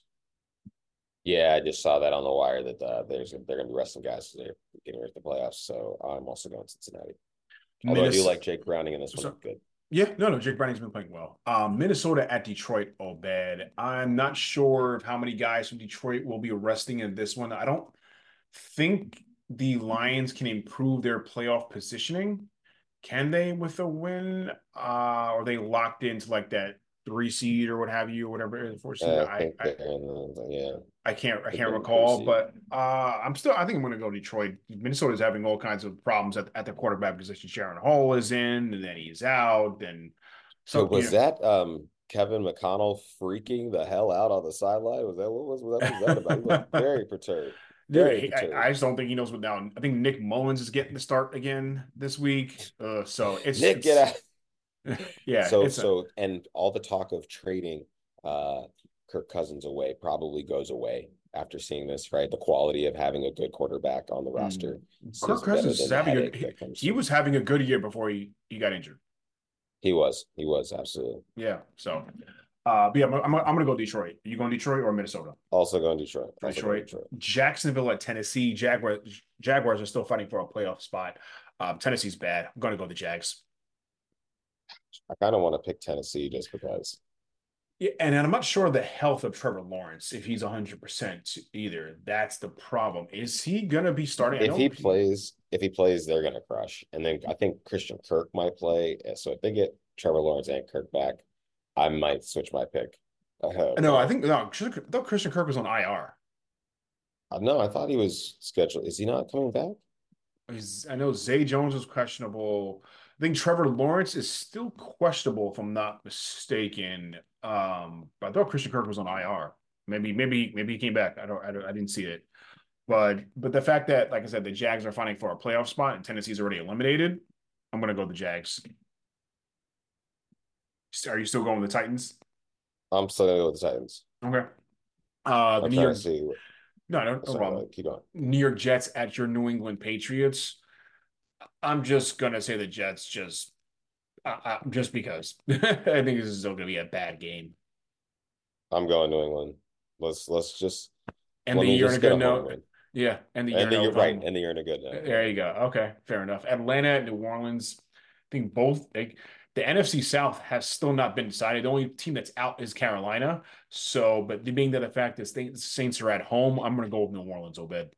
Yeah, I just saw that on the wire that uh, there's they're going to be resting guys. They're getting ready for the playoffs. So I'm also going Cincinnati. Although Minnesota, I do like Jake Browning in this one. Good. Yeah, no, no. Jake Browning's been playing well. Um, Minnesota at Detroit, oh bad. I'm not sure of how many guys from Detroit will be resting in this one. I don't think the Lions can improve their playoff positioning. Can they with a win? Uh, are they locked into like that three seed or what have you, or whatever seed? Uh, I, I, I, yeah. I can't I can't recall, but uh, I'm still I think I'm going to go Detroit. Minnesota's having all kinds of problems at, at the quarterback position. Jaren Hall is in, and then he's out, and so, so was that um, Kevin O'Connell freaking the hell out on the sideline? Was that what was, what was that about? He looked (laughs) very perturbed. Dude, I, I, just don't think he knows what now. I think Nick Mullens is getting the start again this week. Uh, so it's Nick it's, get out. (laughs) yeah. So so a, and all the talk of trading uh Kirk Cousins away probably goes away after seeing this, right? The quality of having a good quarterback on the mm. roster. Kirk Cousins is having a, he, he was having a good year before he, he got injured. He was. He was absolutely. Yeah. So, uh, but yeah, I'm, I'm, I'm gonna go Detroit. Are you going Detroit or Minnesota? Also going Detroit. Also Detroit. going Detroit. Jacksonville at Tennessee. Jaguars. Jaguars are still fighting for a playoff spot. Um, Tennessee's bad. I'm gonna go the Jags. I kind of want to pick Tennessee just because. Yeah, and I'm not sure the health of Trevor Lawrence if he's 100 percent either. That's the problem. Is he gonna be starting? If he plays, if he plays, they're gonna crush. And then I think Christian Kirk might play. So if they get Trevor Lawrence and Kirk back, I might switch my pick. Uh, No, I think no. Though Christian Kirk was on IR. uh, no, I thought he was scheduled. Is he not coming back? He's- I know Zay Jones was questionable. I think Trevor Lawrence is still questionable, if I'm not mistaken. Um, but I thought Christian Kirk was on IR. Maybe, maybe, maybe he came back. I don't, I don't, I didn't see it. But, but the fact that, like I said, the Jags are fighting for a playoff spot and Tennessee's already eliminated, I'm gonna go the Jags. Are you still going with the Titans? I'm still gonna go with the Titans. Okay. Uh, the I'm New York, to see. no, no, no problem. keep going. New York Jets at your New England Patriots. I'm just gonna say the Jets just, uh, just because (laughs) I think this is still gonna be a bad game. I'm going New England. Let's let's just And the year in a good note, yeah, and the year And the in a year, right, and the year in a good note. There you go. Okay, fair enough. Atlanta and New Orleans. I think both like the NFC South has still not been decided. The only team that's out is Carolina. So, but being that the fact is the Saints are at home, I'm gonna go with New Orleans, Obed.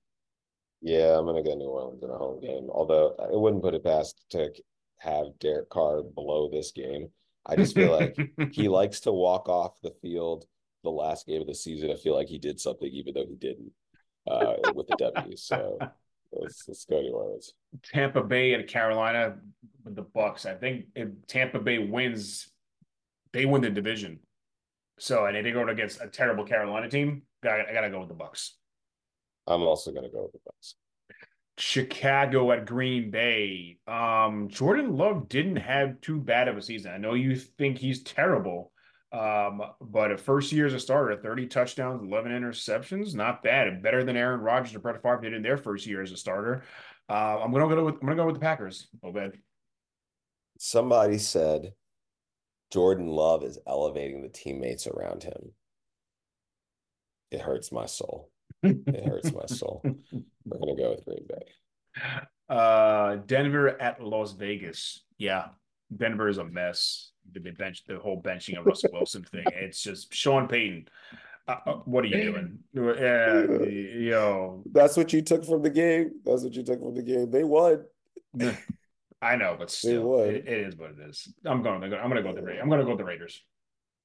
Yeah, I'm gonna go New Orleans in a home game. Although I wouldn't put it past to have Derek Carr below this game. I just feel like he (laughs) likes to walk off the field the last game of the season. I feel like he did something even though he didn't uh, with the W. So let's let's go New Orleans. Tampa Bay and Carolina with the Bucs. I think if Tampa Bay wins, they win the division. So and if they go against a terrible Carolina team, I, I gotta go with the Bucs. I'm also gonna go with the Bucs. Chicago at Green Bay. Um, Jordan Love didn't have too bad of a season. I know you think he's terrible, um, but a first year as a starter, 30 touchdowns, 11 interceptions, not bad. Better than Aaron Rodgers or Brett Favre did in their first year as a starter. Uh, I'm gonna go with I'm gonna go with the Packers. Obed. Somebody said Jordan Love is elevating the teammates around him. It hurts my soul. It hurts my soul. (laughs) We're gonna go with Green Bay. Uh, Denver at Las Vegas. Yeah, Denver is a mess. The bench, the whole benching of Russell Wilson thing. It's just Sean Payton. Uh, uh, what are you doing? Uh, yo, That's what you took from the game. That's what you took from the game. They won. (laughs) I know, but still, it, it is what it is. I'm going. I'm going to go with the Raiders. I'm going to go with the Raiders.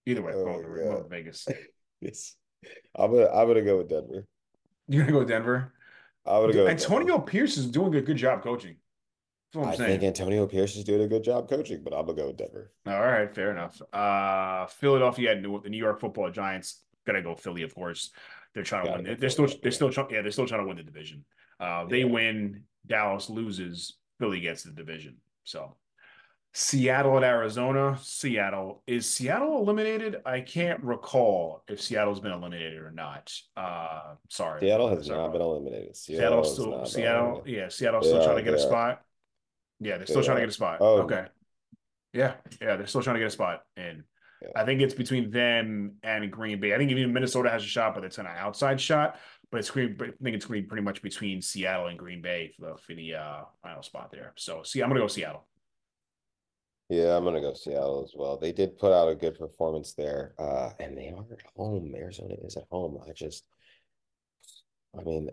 Either way, I'm Oh, going with, yeah. going with Vegas. (laughs) Yes. I'm gonna I'm gonna go with Denver. You're going to go Denver. I'm gonna go Antonio Denver. Pierce is doing a good job coaching. That's what I'm I saying. think Antonio Pierce is doing a good job coaching, but I'm gonna go with Denver. All right, fair enough. Uh, Philadelphia and the New York Football Giants. gonna go Philly, of course. They're trying to Gotta win. go They're still, they're still, trying, yeah, they're still trying to win the division. Uh, they Yeah. win. Dallas loses. Philly gets the division. So, Seattle at Arizona. Seattle is Seattle eliminated? I can't recall if Seattle's been eliminated or not. Uh, sorry, Seattle has Sorry. not been eliminated. Seattle Seattle's still Seattle, yeah, Seattle's still trying to get a are. spot. Yeah, they're still They trying to get a spot. Oh. Okay. Yeah, yeah, they're still trying to get a spot. And Yeah. I think it's between them and Green Bay. I think even Minnesota has a shot, but it's an outside shot. But it's Green, but I think it's going to be pretty much between Seattle and Green Bay for the, for the uh, final spot there. So, see, I'm going to go Seattle. Yeah, I'm gonna go Seattle as well. They did put out a good performance there, uh, and they are at home. Arizona is at home. I just, I mean,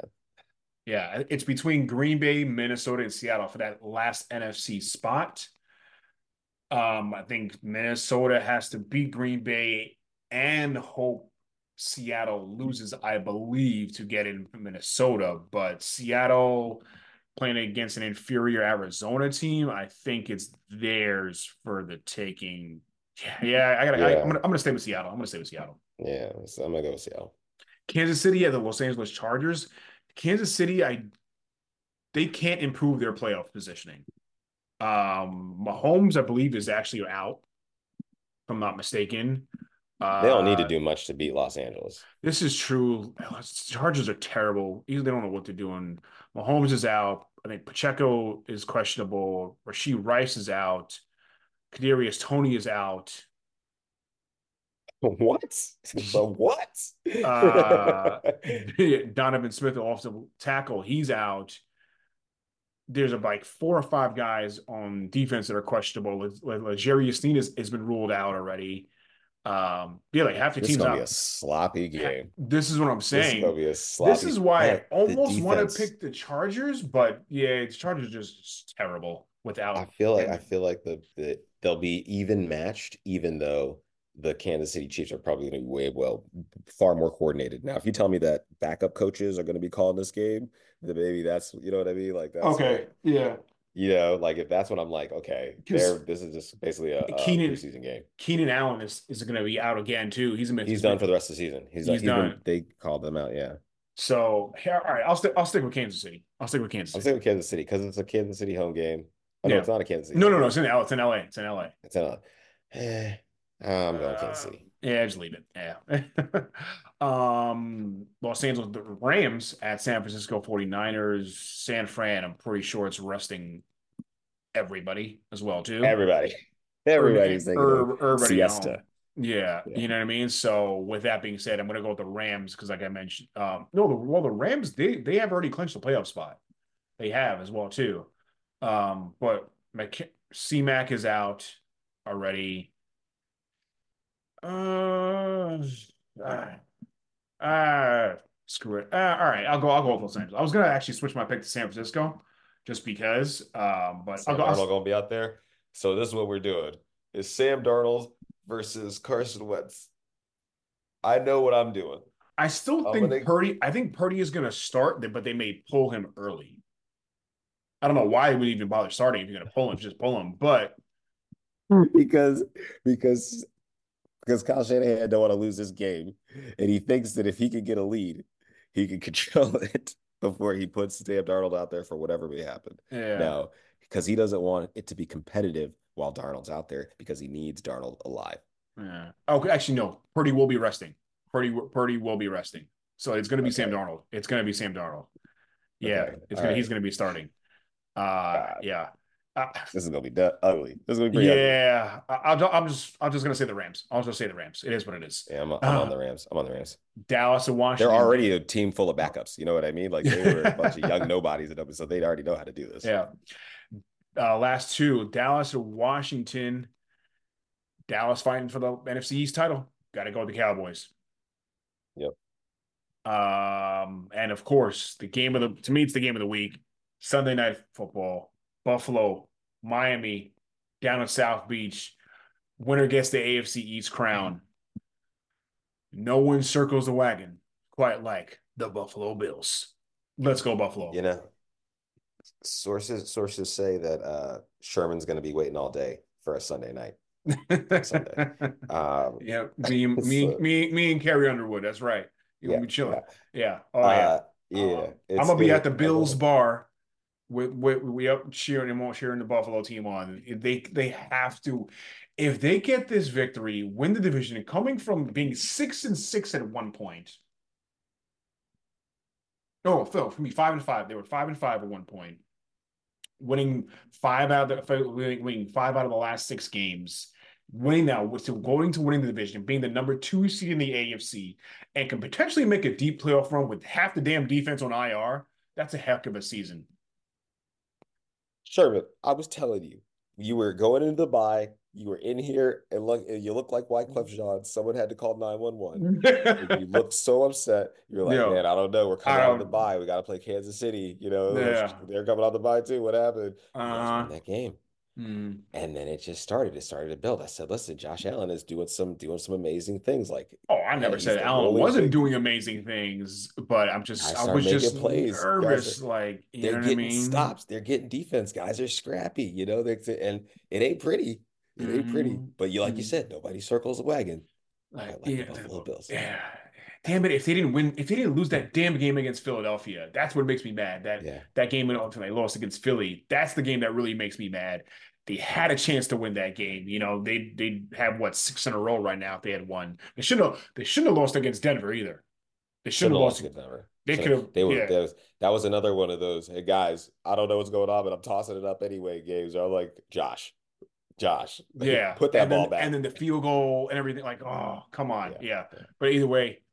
Yeah, it's between Green Bay, Minnesota, and Seattle for that last NFC spot. Um, I think Minnesota has to beat Green Bay and hope Seattle loses, I believe, to get in Minnesota. But Seattle playing against an inferior Arizona team, I think it's theirs for the taking. Yeah, yeah, I gotta. I, Yeah. I'm gonna. I'm gonna stay with Seattle. I'm gonna stay with Seattle. yeah, so I'm gonna go with Seattle. Kansas City at the Los Angeles Chargers. Kansas City, I they can't improve their playoff positioning. Um, Mahomes, I believe, is actually out, if I'm not mistaken. Uh, They don't need to do much to beat Los Angeles. This is true. Chargers are terrible. They don't know what they're doing. Mahomes is out. I think Pacheco is questionable. Rashee Rice is out. Kadarius Toney is out. (laughs) What? The what? Uh, (laughs) Donovan Smith, offensive tackle, he's out. There's a, like four or five guys on defense that are questionable. Like Jerry Esteen has, has been ruled out already. Um, yeah, like half the this team's is gonna out. be a sloppy game. This is what I'm This is saying. a sloppy. This is why I almost want to pick the Chargers, but yeah, the Chargers are just terrible without. I feel like I feel like the, the they'll be even matched, even though the Kansas City Chiefs are probably going to be way well, far more coordinated. Now, if you tell me that backup coaches are going to be calling this game, then maybe that's you know what I mean. Like that's okay, yeah. You know, like if that's what I'm like, okay. This is just basically a, a Keenan- preseason game. Keenan Allen is, is going to be out again too. He's a He's done for the rest of the season. He's, He's he's done. done. they called them out. Yeah, So here, all right, I'll stick. I'll stick with Kansas City. I'll stick with Kansas I'm City. saying with Kansas City because it's a Kansas City home game. Oh, no, Yeah. it's not a Kansas City. No, no, no. It's in L. It's in L.A. It's in L.A. It's in a. Eh, (sighs) I'm going Kansas Uh, City. Yeah, just leave it. Yeah. (laughs) um, Los Angeles the Rams at San Francisco 49ers. San Fran, I'm pretty sure it's resting everybody as well too. Everybody, everybody's thinking everybody siesta. home. Yeah, Yeah. you know what I mean. So with that being said, I'm going to go with the Rams because, like I mentioned, um, no, the well, the Rams they they have already clinched the playoff spot. They have as well too. Um, but McK- C-Mac is out already. Uh, ah, ah, screw it. Uh, all right, I'll go. I'll go with Los Angeles. I was gonna actually switch my pick to San Francisco, just because. Um, but I'll Sam go. Darnold gonna be out there. So this is what we're doing: is Sam Darnold versus Carson Wentz. I know what I'm doing. I still I'm think gonna- Purdy. I think Purdy is gonna start, but they may pull him early. I don't know why they would even bother starting if you're gonna pull him. Just pull him. But (laughs) because because because Kyle Shanahan don't want to lose this game, and he thinks that if he can get a lead, he can (laughs) control it before he puts Sam Darnold out there for whatever may happen. yeah, No, because he doesn't want it to be competitive while Darnold's out there because he needs Darnold alive. yeah. Oh, actually, no. Purdy will be resting. Purdy, Purdy will be resting. So it's gonna be Sam Okay. Darnold. It's gonna be Sam Darnold. Yeah, Okay, it's gonna. right. He's gonna be starting. Uh, yeah. Uh, This is gonna be du- ugly. This is gonna be pretty ugly. yeah, I- I'm just, I'm just gonna say the Rams. I'll just say the Rams. It is what it is. Yeah, I'm, I'm Ah. on the Rams. I'm on the Rams. Dallas and Washington. They're already a team full of backups. You know what I mean? Like they were a bunch of young (laughs) nobodies, and so they already know how to do this. Yeah. Uh, last two, Dallas or Washington. Dallas fighting for the NFC East title. Got to go with the Cowboys. Yep. Um, and of course, the game of the to me, it's the game of the week. Sunday night football. Buffalo, Miami, down at South Beach. Winner gets the AFC East crown. No one circles the wagon quite like the Buffalo Bills. Let's go, Buffalo. You know, sources sources say that uh, Sherman's going to be waiting all day for a Sunday night. Sunday. (laughs) Um, Yeah, me, and- me, So- me, me, and Carrie Underwood. That's right. You yeah, be chilling. yeah. Yeah. Oh Uh, yeah. yeah. Um, I'm gonna be at the Bills bar with, with we up cheering and cheering the Buffalo team on. They they have to, if they get this victory, win the division, coming from being six and six at one point. No, Phil, for me, five and five. They were five and five at one point, winning five out of the winning, winning five out of the last six games. Winning now, so going to winning the division, being the number two seed in the AFC, and can potentially make a deep playoff run with half the damn defense on IR. That's a heck of a season. Sherman, I was telling you, you were going into the bye. You were in here and look, you look like Wyclef Jean. Someone had to call 911. You looked so (laughs) upset. You're like, Yo, man, I don't know. We're coming out of the don't- We got to play Kansas City. You know, Yeah. they're coming out the bye too. What happened? Uh, that game. Hmm. And then it just started. It started to build. I said, listen, Josh Allen is doing some doing some amazing things. Like Oh, I never said Allen wasn't big- doing amazing things, but I'm just Guys I was just plays. Nervous. like you they're know what I mean? stops. They're getting defense. Guys are scrappy. You know, they and it ain't pretty. It ain't pretty. Mhm. But you like you Mhm. said, nobody circles the wagon. Like, like the yeah, Buffalo Bills. yeah. Damn it! If they didn't win, if they didn't lose that damn game against Philadelphia, that's what makes me mad. That Yeah. that game when they lost against Philly, that's the game that really makes me mad. They had a chance to win that game. You know, they they have what six in a row right now. If they had won, they shouldn't have. They shouldn't have lost against Denver either. They shouldn't have lost. against Denver. They could have. They were. Yeah. That was, that was another one of those. Hey guys, I don't know what's going on, but I'm tossing it up anyway. Games. Are like Josh. Josh. Yeah, put that and then, ball back. and then the field goal and everything. Like, oh, come on, yeah. Yeah. But either way,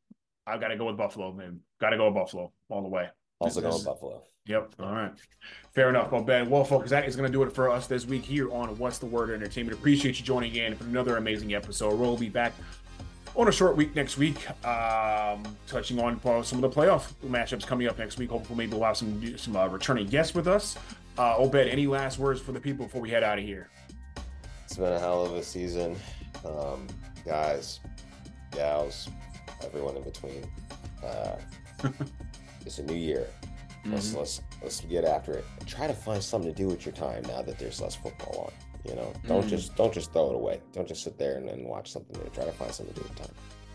I've got to go with Buffalo, man. Got to go with Buffalo all the way. also this going is- Buffalo. Yep. All right. Fair enough. Well, Ben, well, folks, that is going to do it for us this week here on What's the Word Entertainment. Appreciate you joining in for another amazing episode. We'll be back on a short week next week, um, touching on uh, some of the playoff matchups coming up next week. Hopefully, maybe we'll have some some uh, returning guests with us. Uh, Obed, any last words for the people before we head out of here? It's been a hell of a season. Um, guys, gals, everyone in between. Uh, (laughs) it's a new year. Let's Mhm. let's let's get after it. And try to find something to do with your time now that there's less football on. You know, don't Mhm. just don't just throw it away. Don't just sit there and, and watch something new. Try to find something to do with time.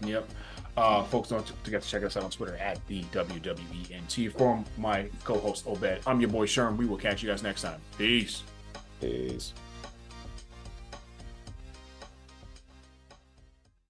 Yep. Uh, folks, don't forget to check us out on Twitter at the WWENT. For my co-host Obed, I'm your boy Sherm. We will catch you guys next time. Peace. Peace.